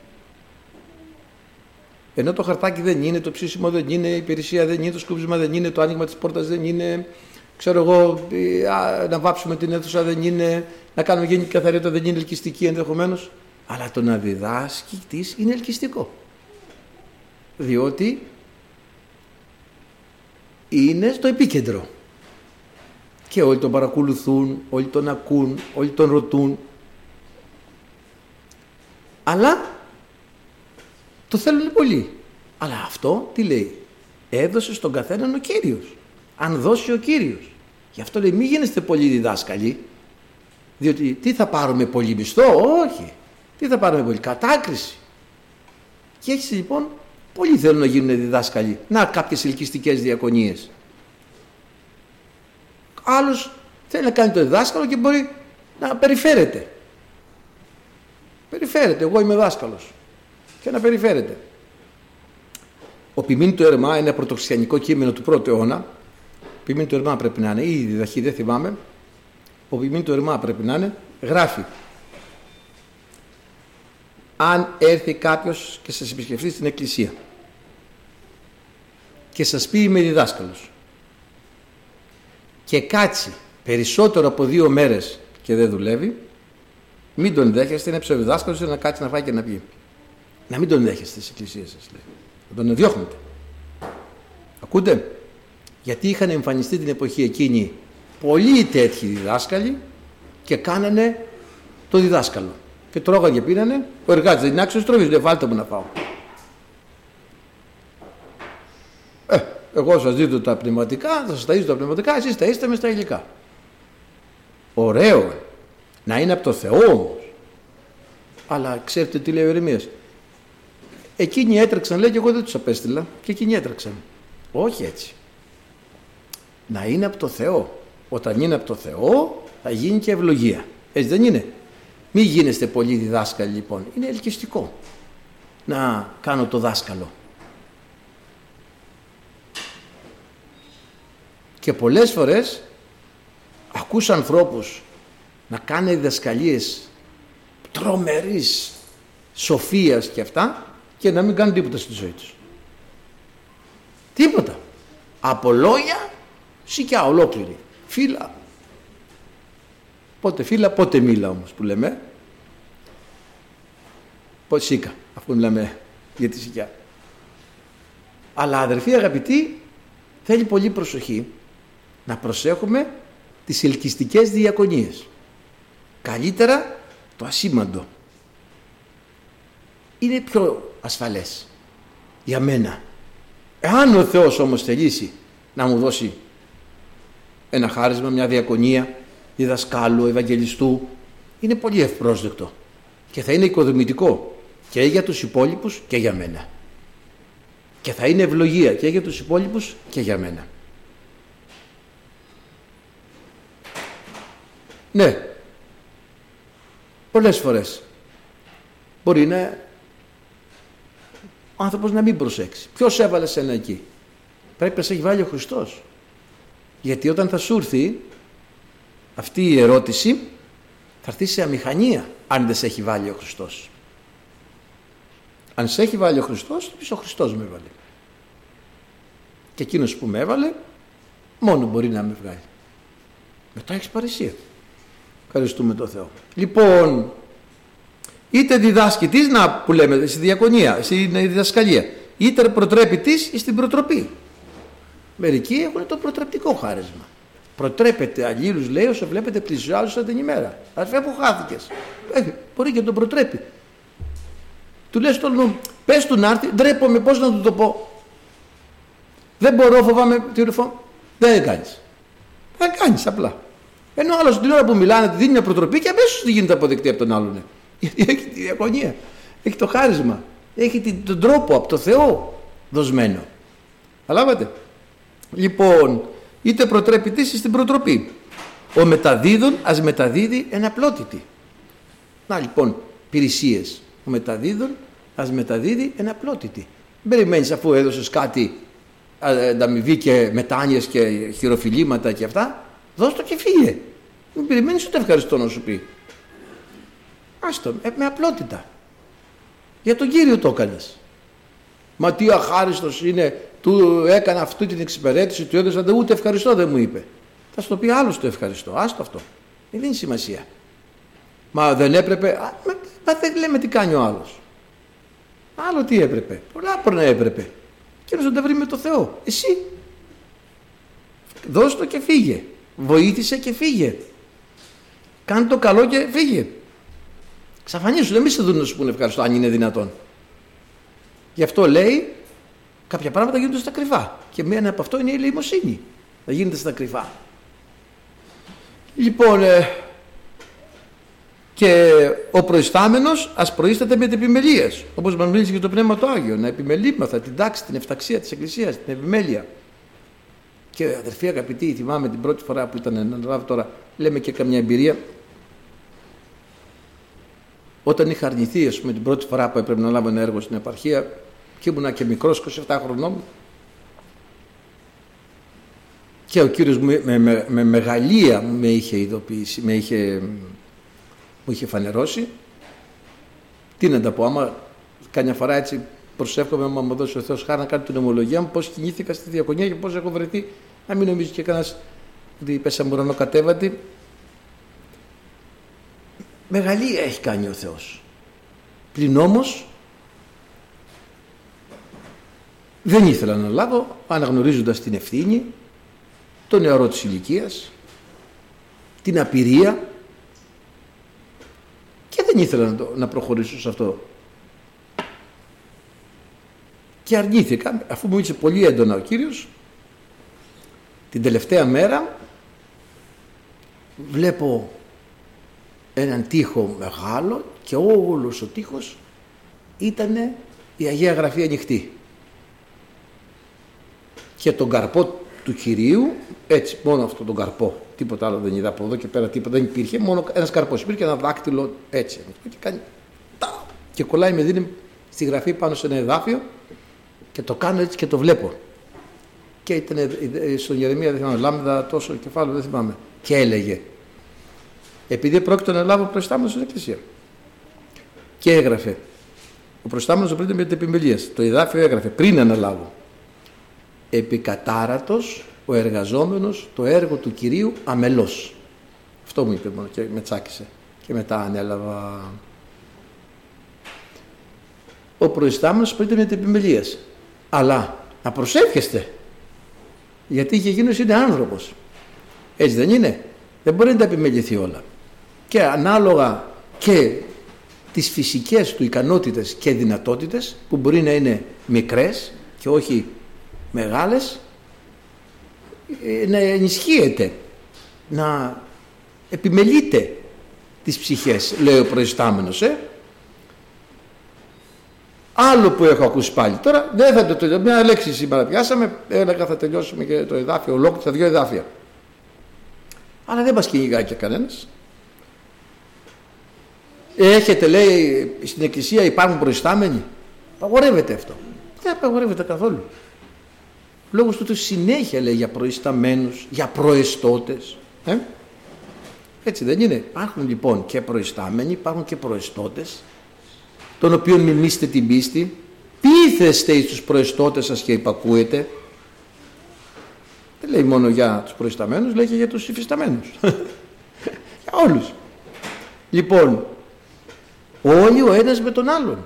ενώ το χαρτάκι δεν είναι, το ψήσιμο δεν είναι, η υπηρεσία δεν είναι, το σκούπισμα δεν είναι, το άνοιγμα της πόρτας δεν είναι, ξέρω εγώ, να βάψουμε την αίθουσα δεν είναι, να κάνουμε γενική καθαριότητα δεν είναι ελκυστική ενδεχομένως. Αλλά το να διδάσκει της είναι ελκυστικό. Διότι είναι στο επίκεντρο. Και όλοι τον παρακολουθούν, όλοι τον ακούν, όλοι τον ρωτούν. Αλλά το θέλουν πολύ. Αλλά αυτό τι λέει; Έδωσε στον καθέναν ο Κύριος. Αν δώσει ο Κύριος. Γι' αυτό λέει μην γίνεστε πολύ διδάσκαλοι. Διότι τι θα πάρουμε πολύ μισθό; Όχι. Τι θα πάρουμε πολύ κατάκριση. Και έχει λοιπόν Πολλοί θέλουν να γίνουν διδάσκαλοι. Να κάποιες ελκυστικές διακονίες. Άλλος θέλει να κάνει το διδάσκαλο και μπορεί να περιφέρεται. Περιφέρεται. Εγώ είμαι δάσκαλος. Και να περιφέρεται. Ο ποιμήν του Ερμά είναι ένα πρωτοξιανικό κείμενο του πρώτου αιώνα. Ποιμήν του Ερμά πρέπει να είναι, ή η διδαχή δεν θυμάμαι. Ο ποιμήν του Ερμά πρέπει να είναι. Γράφει αν έρθει κάποιος και σας επισκεφτεί στην εκκλησία και σας πει είμαι διδάσκαλος και κάτσει περισσότερο από δύο μέρες και δεν δουλεύει μην τον δέχεστε, είναι ψευδιδάσκαλος να κάτσει να φάει και να πει να μην τον δέχεστε στις εκκλησίες σας λέει. να τον διώχνετε ακούτε; Γιατί είχαν εμφανιστεί την εποχή εκείνη πολλοί τέτοιοι διδάσκαλοι και κάνανε το διδάσκαλο και τρώγανε και πίνανε ο εργάτης δεν είναι άξιος τρόβης δεν βάλτε μου να πάω Εγώ σας δίδω τα πνευματικά, θα σας ταΐζω τα πνευματικά, εσείς είστε μες στα υλικά. Ωραίο. Να είναι από το Θεό όμως. Αλλά ξέρετε τι λέει ο Ερεμίας. Εκείνοι έτρεξαν, λέει, και εγώ δεν τους απέστειλα. Και εκείνοι έτρεξαν. Όχι έτσι. Να είναι από το Θεό. Όταν είναι από το Θεό, θα γίνει και ευλογία. Έτσι δεν είναι. Μην γίνεστε πολύ διδάσκαλοι λοιπόν. Είναι ελκυστικό να κάνω το δάσκαλο. Και πολλές φορές ακούς ανθρώπους να κάνει διδασκαλίες τρομερής σοφίας και αυτά και να μην κάνουν τίποτα στη ζωή τους. Τίποτα. Από λόγια σικιά ολόκληρη. Φύλλα. Πότε φύλλα, πότε μίλα όμως που λέμε. Πότε σίκα, αφού μιλάμε για τη σικιά. Αλλά αδερφοί αγαπητοί, θέλει πολύ προσοχή να προσέχουμε τις ελκυστικές διακονίες. Καλύτερα το ασήμαντο. Είναι πιο ασφαλές για μένα. Εάν ο Θεός όμως θελήσει να μου δώσει ένα χάρισμα, μια διακονία διδασκάλου, ευαγγελιστού, είναι πολύ ευπρόσδεκτο και θα είναι οικοδομητικό και για τους υπόλοιπους και για μένα. Και θα είναι ευλογία και για τους υπόλοιπους και για μένα. Ναι. Πολλές φορές. Μπορεί να ο άνθρωπος να μην προσέξει. Ποιος έβαλε σένα εκεί; Πρέπει να σε έχει βάλει ο Χριστός. Γιατί όταν θα σου έρθει αυτή η ερώτηση θα έρθει σε αμηχανία αν δεν σε έχει βάλει ο Χριστός. Αν σε έχει βάλει ο Χριστός, θα πεις ο Χριστός με βάλει. Και εκείνος που με έβαλε, μόνο μπορεί να με βγάλει. Μετά έχεις παρησία. Ευχαριστούμε τον Θεό. Λοιπόν, είτε διδάσκει της, να που λέμε, στη διακονία, στη διδασκαλία, είτε προτρέπει της στην προτροπή. Μερικοί έχουν το προτρεπτικό χάρισμα. Προτρέπετε αλλήλους, λέει, όσο βλέπετε πλησιάζουν σαν την ημέρα. Αδερφέ που χάθηκες. Ε, μπορεί και τον προτρέπει. Του λες τον νου, πες του να έρθει, ντρέπομαι, πώς να του το πω. Δεν μπορώ, φοβάμαι τι ρουφό. Δεν κάνεις. Δεν κάνεις απλά. Ενώ ο άλλος την ώρα που μιλάνε, τη δίνει μια προτροπή και αμέσως τη γίνεται αποδεκτή από τον άλλον. Γιατί έχει τη διακονία. Έχει το χάρισμα. Έχει τον τρόπο από το Θεό δοσμένο. Αλάβατε. Λοιπόν, είτε προτρέπει τι στην προτροπή. Ο μεταδίδων ας μεταδίδει εναπλότητη. Να λοιπόν, υπηρεσίες. Ο μεταδίδων ας μεταδίδει εναπλότητη. Δεν περιμένεις αφού έδωσες κάτι ανταμοιβή και μετάνοιες και χειροφιλήματα και αυτά, δώσ' το και φύγε. Μην περιμένεις ούτε ευχαριστώ να σου πει. Άστο, ε, με απλότητα. Για τον Κύριο το έκανες. Μα τι αχάριστος είναι του έκανα αυτή την εξυπηρέτηση, του έδωσα ούτε ευχαριστώ δεν μου είπε. Θα σου το πει άλλος το ευχαριστώ. Άστο αυτό. Δεν δίνει σημασία. Μα δεν έπρεπε. Α, μα, μα δεν λέμε τι κάνει ο άλλος. Άλλο τι έπρεπε. Πολλά μπορεί να έπρεπε. Και να τα βρει με το Θεό. Εσύ. Δώσ' το και φύγε. Βοήθησε και φύγε. Κάνε το καλό και φύγε. Ξαφανίσου, δεν μη σε δουν να σου πούνε ευχαριστώ, αν είναι δυνατόν. Γι' αυτό λέει Κάποια πράγματα γίνονται στα κρυφά. Και μία από αυτό είναι η ελεημοσύνη. Να γίνεται στα κρυφά. Λοιπόν, ε, και ο προϊστάμενος ας προείσταται με την επιμελία. Όπως μας μίλησε και το Πνεύμα το Άγιο. Να επιμελήμαθα την τάξη, την εφταξία της Εκκλησίας, την επιμέλεια. Και αδερφοί αγαπητοί, θυμάμαι την πρώτη φορά που ήταν να λάβω τώρα, λέμε και καμιά εμπειρία. Όταν είχα αρνηθεί, ας πούμε, την πρώτη φορά που έπρεπε να λάβω ένα έργο στην επαρχία, και ήμουνα και μικρός 27 χρονών και ο Κύριος με, με, με μεγαλεία με είχε ειδοποιήσει, με είχε, μου είχε φανερώσει τι να τα πω, άμα καμιά φορά έτσι προσεύχομαι άμα μου δώσει ο Θεός χάρη να κάνει την ομολογία μου πώς κινήθηκα στη διακονία και πώς έχω βρεθεί να μην νομίζει και κανένας ότι πέσαμε ουρανό κατέβατη μεγαλεία έχει κάνει ο Θεός πλην όμως Δεν ήθελα να λάβω αναγνωρίζοντας την ευθύνη, τον νεαρό της ηλικίας, την απειρία και δεν ήθελα να, να προχωρήσω σε αυτό. Και αρνήθηκα, αφού μου είχε πολύ έντονα ο Κύριος, την τελευταία μέρα βλέπω έναν τείχο μεγάλο και όλος ο τείχος ήταν η Αγία Γραφή ανοιχτή και τον καρπό του Κυρίου, έτσι, μόνο αυτό τον καρπό. Τίποτα άλλο δεν είδα από εδώ και πέρα, τίποτα δεν υπήρχε. Μόνο ένας καρπός. Υπήρχε ένα δάκτυλο έτσι. Και, κάνει, και κολλάει με δίνει στη γραφή πάνω σε ένα εδάφιο και το κάνω έτσι και το βλέπω. Και ήταν στον Γερεμία, δεν θυμάμαι, λάμδα τόσο κεφάλαιο, δεν θυμάμαι. Και έλεγε, επειδή πρόκειται να λάβω προϊστάμενο στην Εκκλησία. Και έγραφε. Ο προϊστάμενος πριν με την επιμελία. Το εδάφιο έγραφε πριν αναλάβω επικατάρατος ο εργαζόμενος το έργο του Κυρίου αμελώς. Αυτό μου είπε μόνο και με τσάκισε και μετά ανέλαβα. Ο προϊστάμενος πρέπει με την επιμελία. Αλλά να προσεύχεστε γιατί και εκείνος είναι άνθρωπος. Έτσι δεν είναι. Δεν μπορεί να τα επιμεληθεί όλα. Και ανάλογα και τις φυσικές του ικανότητες και δυνατότητες που μπορεί να είναι μικρές και όχι μεγάλες ε, να ενισχύεται, να επιμελείται τις ψυχές, λέει ο προϊστάμενος. Ε. Άλλο που έχω ακούσει πάλι. Τώρα δεν θα το τελειώσω. Μια λέξη σήμερα πιάσαμε, έλεγα θα τελειώσουμε και το εδάφιο, ολόκληρο τα δύο εδάφια. Αλλά δεν μας κυνηγάει και κανένας. Έχετε λέει στην εκκλησία υπάρχουν προϊστάμενοι; Απαγορεύεται αυτό. Δεν απαγορεύεται καθόλου. Λόγος του ότι συνέχεια λέει για προϊσταμένους, για προεστώτες. Ε; Έτσι δεν είναι. Υπάρχουν λοιπόν και προϊστάμενοι, υπάρχουν και προεστώτες, των οποίων μιμήστε την πίστη, πείθεστε εις τους προεστώτες σας και υπακούετε; λέει μόνο για τους προϊσταμένους, λέει και για τους υφισταμένους. για όλους. Λοιπόν, όλοι ο ένας με τον άλλον.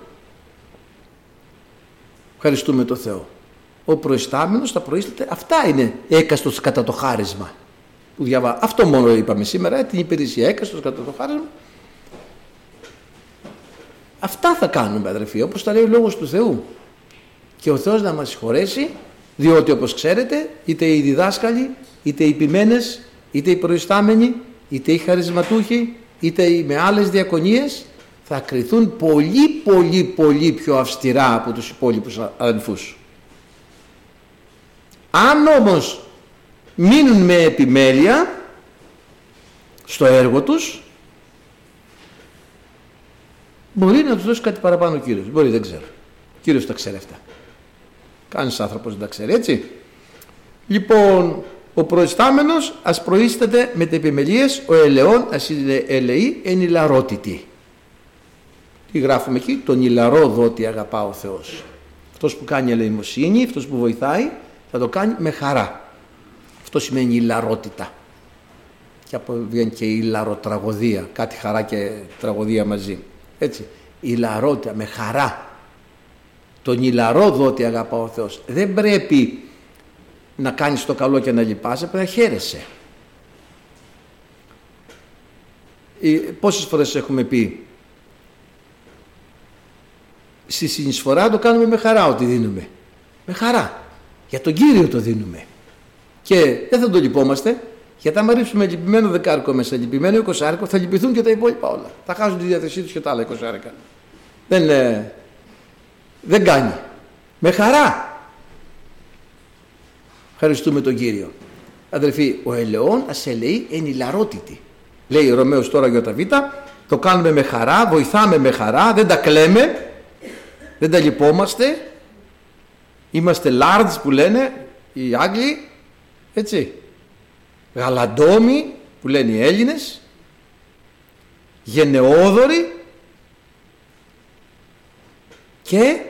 Ευχαριστούμε τον Θεό. Ο προϊστάμενος θα προείσταται, αυτά είναι έκαστος κατά το χάρισμα. Που διαβά... Αυτό μόνο είπαμε σήμερα, ε, την υπηρεσία έκαστος κατά το χάρισμα. Αυτά θα κάνουμε αδερφοί, όπως τα λέει ο Λόγος του Θεού. Και ο Θεός να μας συγχωρέσει, διότι όπως ξέρετε, είτε οι διδάσκαλοι, είτε οι ποιμένες, είτε οι προϊστάμενοι, είτε οι χαρισματούχοι, είτε οι με άλλες διακονίες, θα κριθούν πολύ πολύ πολύ πιο αυστηρά από τους υπόλοιπους αδελφούς. Αν όμως μείνουν με επιμέλεια στο έργο τους μπορεί να τους δώσει κάτι παραπάνω ο Κύριος. Μπορεί δεν ξέρω. Ο Κύριος τα ξέρει αυτά. Κάνεις άνθρωπος δεν τα ξέρει έτσι. Λοιπόν ο προϊστάμενος ας προείσταται με επιμελίες ο ελαιόν ας είναι ελεή εν ηλαρότητη. Τι γράφουμε εκεί, τον ηλαρό δότη αγαπά ο Θεός. Αυτός που κάνει ελεημοσύνη, αυτός που βοηθάει, θα το κάνει με χαρά. Αυτό σημαίνει ηλαρότητα. Και από βγαίνει και η ηλαροτραγωδία, κάτι χαρά και τραγωδία μαζί. Έτσι, ηλαρότητα, με χαρά. Τον ηλαρό δότη αγαπά ο Θεός. Δεν πρέπει να κάνεις το καλό και να λυπάσαι, πρέπει να χαίρεσαι. Πόσες φορές έχουμε πει στη συνεισφορά το κάνουμε με χαρά ότι δίνουμε. Με χαρά. Για τον Κύριο το δίνουμε. Και δεν θα το λυπόμαστε, γιατί άμα ρίξουμε λυπημένο δεκάρικο μέσα, λυπημένο εικοσάρικο, θα λυπηθούν και τα υπόλοιπα όλα. Θα χάσουν τη διάθεσή τους και τα άλλα εικοσάρικα. Δεν, ε, δεν κάνει. Με χαρά. Ευχαριστούμε τον Κύριο. Αδελφοί, ο ελαιόν ασελεεί εν ηλαρότητη. Λέει ο Ρωμαίος τώρα για τα Β, το κάνουμε με χαρά, βοηθάμε με χαρά, δεν τα κλαίμε, δεν τα λυπόμαστε, είμαστε large που λένε οι Άγγλοι, έτσι, γαλαντόμοι που λένε οι Έλληνες, γενναιόδοροι. Και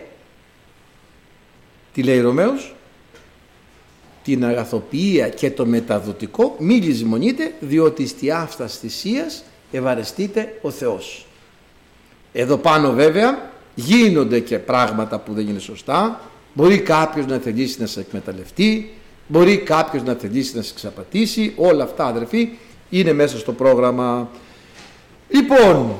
τι λέει Ρωμαίος την αγαθοποιία και το μεταδοτικό μη λησμονείτε διότι στη άφτας θυσίας ευαρεστείτε ο Θεός. Εδώ πάνω βέβαια γίνονται και πράγματα που δεν είναι σωστά. Μπορεί κάποιος να θελήσει να σε εκμεταλλευτεί, μπορεί κάποιος να θελήσει να σε εξαπατήσει. Όλα αυτά αδερφοί είναι μέσα στο πρόγραμμα. Λοιπόν,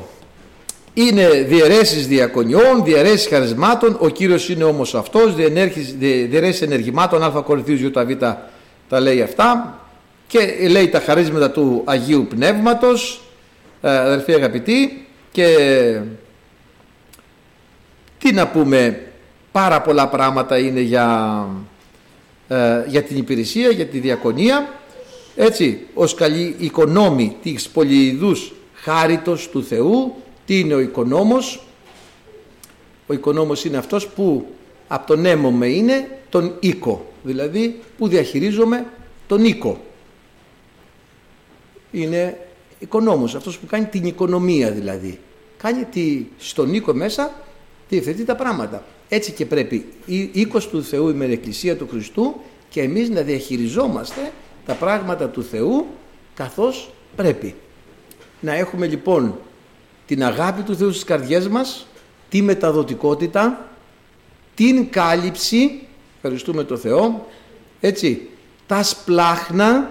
είναι διαιρέσεις διακονιών, διαιρέσεις χαρισμάτων, ο Κύριος είναι όμως αυτός, διαιρέσεις ενεργημάτων, α Κορινθίους Β τα λέει αυτά και λέει τα χαρίσματα του Αγίου Πνεύματος, ε, αδερφοί αγαπητοί, και τι να πούμε, πάρα πολλά πράγματα είναι για, ε, για την υπηρεσία, για τη διακονία, έτσι, ως καλή οικονόμη της πολυειδούς χάριτος του Θεού, τι είναι ο οικονόμος; Ο οικονόμος είναι αυτός που από τον έμο με είναι τον οίκο, δηλαδή που διαχειρίζομαι τον οίκο. Είναι οικονόμος, αυτός που κάνει την οικονομία δηλαδή. Κάνει τη, στον οίκο μέσα, διευθετεί τα πράγματα. Έτσι και πρέπει η οίκος του Θεού η Εκκλησία του Χριστού και εμείς να διαχειριζόμαστε τα πράγματα του Θεού καθώς πρέπει. Να έχουμε λοιπόν την αγάπη του Θεού στις καρδιές μας, τη μεταδοτικότητα, την κάλυψη, ευχαριστούμε το Θεό, έτσι, τα σπλάχνα,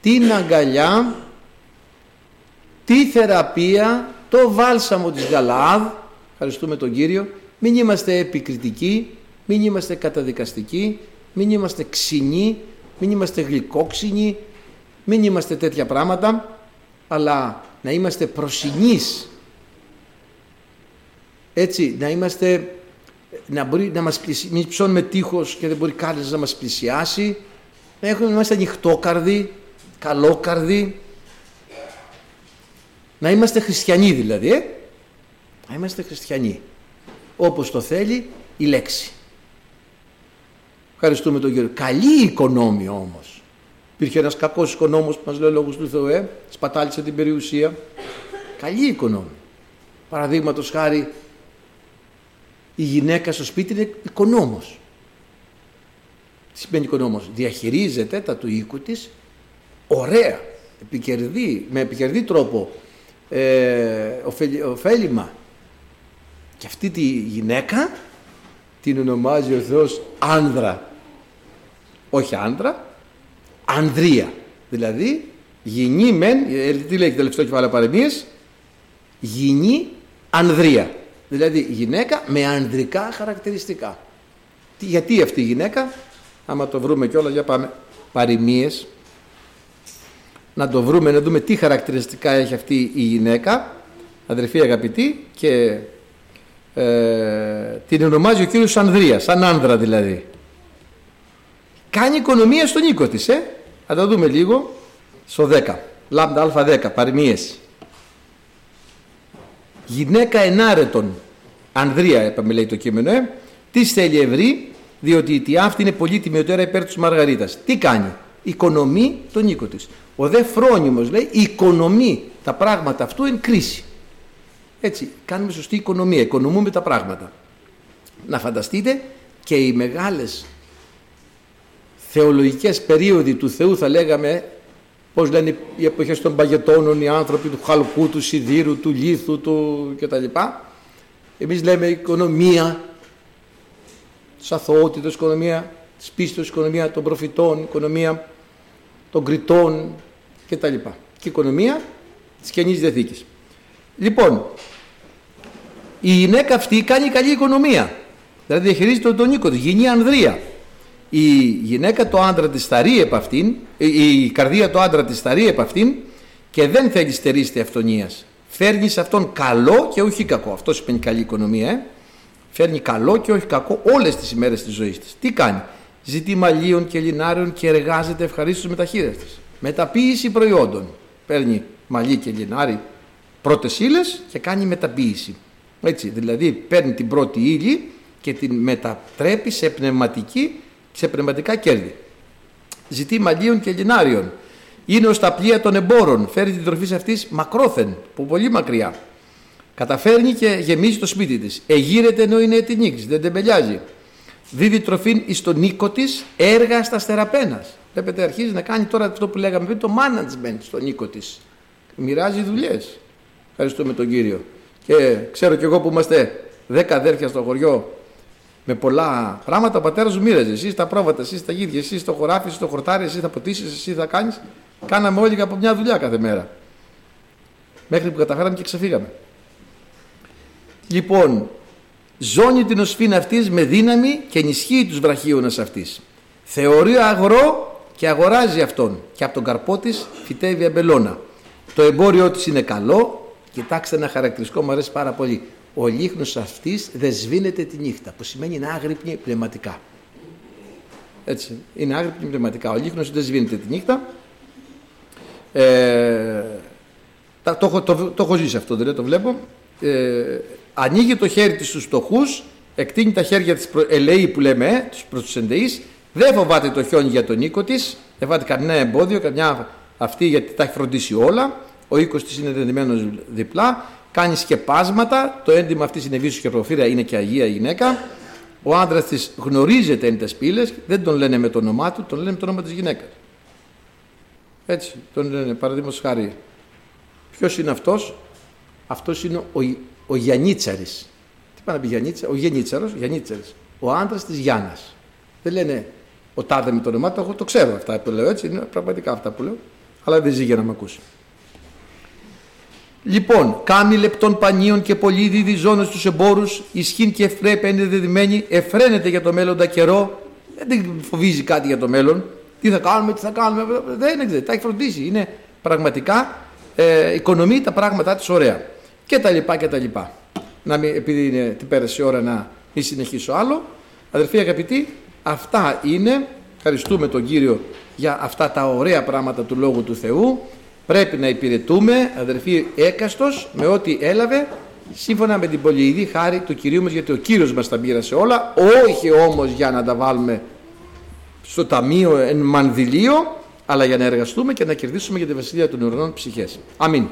την αγκαλιά, τη θεραπεία, το βάλσαμο της Γαλάδ, ευχαριστούμε τον Κύριο, μην είμαστε επικριτικοί, μην είμαστε καταδικαστικοί, μην είμαστε ξινοί, μην είμαστε γλυκόξινοι, μην είμαστε τέτοια πράγματα, αλλά να είμαστε προσινείς. Έτσι να είμαστε να μπορεί να μας πλησιάσει μην ψώνουμε τείχος και δεν μπορεί κανείς να μας πλησιάσει. Να έχουμε, να είμαστε ανοιχτόκαρδοι καλόκαρδοι. Να είμαστε χριστιανοί δηλαδή ε; Να είμαστε χριστιανοί όπως το θέλει η λέξη ευχαριστούμε τον Κύριο καλή οικονόμη όμως Υπήρχε ένας κακός οικονόμος που μας λέει λόγου του Θεού, ε, σπατάλησε την περιουσία. Καλή οικονόμη. Παραδείγματος χάρη, η γυναίκα στο σπίτι είναι οικονόμος. Τι σημαίνει οικονόμος; Διαχειρίζεται τα του οίκου της ωραία, επικερδή, με επικερδή τρόπο, ε, ωφέλιμα. Και αυτή τη γυναίκα την ονομάζει ο Θεός άνδρα. Όχι άνδρα, ανδρία. Δηλαδή γυνή μεν, ε, τι λέει το τελευταίο κεφάλαιο παρεμίες, γυνή ανδρία. Δηλαδή γυναίκα με ανδρικά χαρακτηριστικά. Γιατί αυτή η γυναίκα, άμα το βρούμε κιόλας για πάμε, παροιμίες, να το βρούμε, να δούμε τι χαρακτηριστικά έχει αυτή η γυναίκα, αδερφή αγαπητή, και ε, την ονομάζει ο κύριος Ανδρίας, σαν άνδρα δηλαδή. Κάνει οικονομία στον οίκο της, ε. Θα το δούμε λίγο στο 10. Λάμδα α10, παροιμίες. Γυναίκα ενάρετον, Ανδρία είπαμε λέει το κείμενο, ε. Τι θέλει ευρύ, διότι η αυτή είναι πολύ τιμιωτέρα υπέρ της Μαργαρίτας. Τι κάνει, οικονομεί τον οίκο της. Ο δε φρόνιμος λέει οικονομεί τα πράγματα αυτού εν κρίση. Έτσι, κάνουμε σωστή οικονομία, οικονομούμε τα πράγματα. Να φανταστείτε και οι μεγάλες θεολογικές περίοδοι του Θεού θα λέγαμε πώς λένε οι εποχές των παγετώνων, οι άνθρωποι του χαλκού, του σιδήρου, του λίθου του κτλ. Εμείς λέμε οικονομία της αθωότητας, οικονομία της πίστης, οικονομία των προφητών, οικονομία των κριτών κτλ. Και οικονομία της Καινής Διαθήκης. Λοιπόν, η γυναίκα αυτή κάνει καλή οικονομία. Δηλαδή διαχειρίζεται τον οίκο της, γίνει ανδρεία. Η γυναίκα το άντρα της θαρεί επ' αυτήν, η καρδία το άντρα της θαρεί επ' αυτήν και δεν θέλει στερίστη αυτονίας. Φέρνει σε αυτόν καλό και όχι κακό. Αυτό σημαίνει καλή οικονομία. Ε; Φέρνει καλό και όχι κακό όλες τις ημέρες της ζωής της. Τι κάνει; Ζητεί μαλλίων και λινάριων και εργάζεται ευχαρίστως με τα χείρα της. Μεταποίηση προϊόντων. Παίρνει μαλλί και λινάρι πρώτες ύλες και κάνει μεταποίηση. Έτσι, δηλαδή παίρνει την πρώτη ύλη και την μετατρέπει σε πνευματική σε πνευματικά κέρδη. Ζητεί μαλλίων και λινάριων. Είναι ως τα πλοία των εμπόρων. Φέρει την τροφή αυτής μακρόθεν, που πολύ μακριά. Καταφέρνει και γεμίζει το σπίτι της. Εγείρεται ενώ είναι έτοιμη, δεν τεμπελιάζει. Δίδει τροφή εις τον οίκο της έργα στα στεραπένας. Βλέπετε, αρχίζει να κάνει τώρα αυτό που λέγαμε πριν, το management στον οίκο της. Μοιράζει δουλειές. Ευχαριστούμε τον κύριο. Και ξέρω κι εγώ που είμαστε δέκα αδέρφια στο χωριό με πολλά πράγματα, ο πατέρας μου μοίραζε. Εσύ τα πρόβατα, εσύ τα γίδια, εσύ το χωράφι, εσύ το χορτάρι, εσύ θα ποτίσεις, εσύ θα κάνεις. Κάναμε όλοι από μια δουλειά κάθε μέρα. Μέχρι που καταφέραμε και ξεφύγαμε. Λοιπόν, ζώνει την οσφήνα αυτής με δύναμη και ενισχύει τους βραχίωνα αυτής. Θεωρεί αγρό και αγοράζει αυτόν. Και από τον καρπό της φυτεύει αμπελώνα. Το εμπόριό της είναι καλό. Κοιτάξτε ένα χαρακτηριστικό, μου αρέσει πάρα πολύ ο λίχνος αυτής δεν σβήνεται τη νύχτα, που σημαίνει είναι άγρυπνη πνευματικά. Έτσι, είναι άγρυπνη πνευματικά. Ο λίχνος δεν σβήνεται τη νύχτα. Ε, το, το, το, το, έχω ζήσει αυτό, δεν το βλέπω. Ε, ανοίγει το χέρι της στους φτωχούς, εκτείνει τα χέρια της προ, ελεή που λέμε, ε, τους προς τους ενδεείς, δεν φοβάται το χιόνι για τον οίκο της, δεν φοβάται κανένα εμπόδιο, καμιά αυτή γιατί τα έχει φροντίσει όλα, ο οίκος της είναι δεδομένος διπλά, κάνει σκεπάσματα, το έντυμα αυτής είναι βίσου και προφύρα, είναι και αγία γυναίκα. Ο άντρας της γνωρίζεται εν τες πύλες, δεν τον λένε με το όνομά του, τον λένε με το όνομα της γυναίκας. Έτσι, τον λένε παραδείγματος χάρη. Ποιος είναι αυτός, αυτός είναι ο, ο Γιαννίτσαρης. Τι πάει να πει Γιαννίτσα, ο Γενίτσαρο, Γιαννίτσαρης. Ο άντρας της Γιάννας. Δεν λένε ο τάδε με το όνομά του, εγώ το ξέρω αυτά που λέω έτσι, είναι πραγματικά αυτά που λέω, αλλά δεν ζει για να με ακούσει. Λοιπόν, κάμι λεπτών πανίων και πολύ διδυζώνε στους εμπόρους, ισχύν και εφρέπε είναι δεδειμένη, εφραίνεται για το μέλλοντα καιρό, δεν φοβίζει κάτι για το μέλλον. Τι θα κάνουμε, τι θα κάνουμε, δεν ξέρει, τα έχει φροντίσει. Είναι πραγματικά ε, οικονομεί τα πράγματά της ωραία. Και τα λοιπά και τα λοιπά. Να μην, επειδή είναι την πέρασε η ώρα να μην συνεχίσω άλλο. Αδερφοί αγαπητοί, αυτά είναι. Ευχαριστούμε τον Κύριο για αυτά τα ωραία πράγματα του Λόγου του Θεού πρέπει να υπηρετούμε αδερφοί έκαστος με ό,τι έλαβε σύμφωνα με την πολυειδή χάρη του Κυρίου μας γιατί ο Κύριος μας τα πήρασε όλα όχι όμως για να τα βάλουμε στο ταμείο εν μανδυλίο αλλά για να εργαστούμε και να κερδίσουμε για τη βασιλεία των ουρανών ψυχές. Αμήν.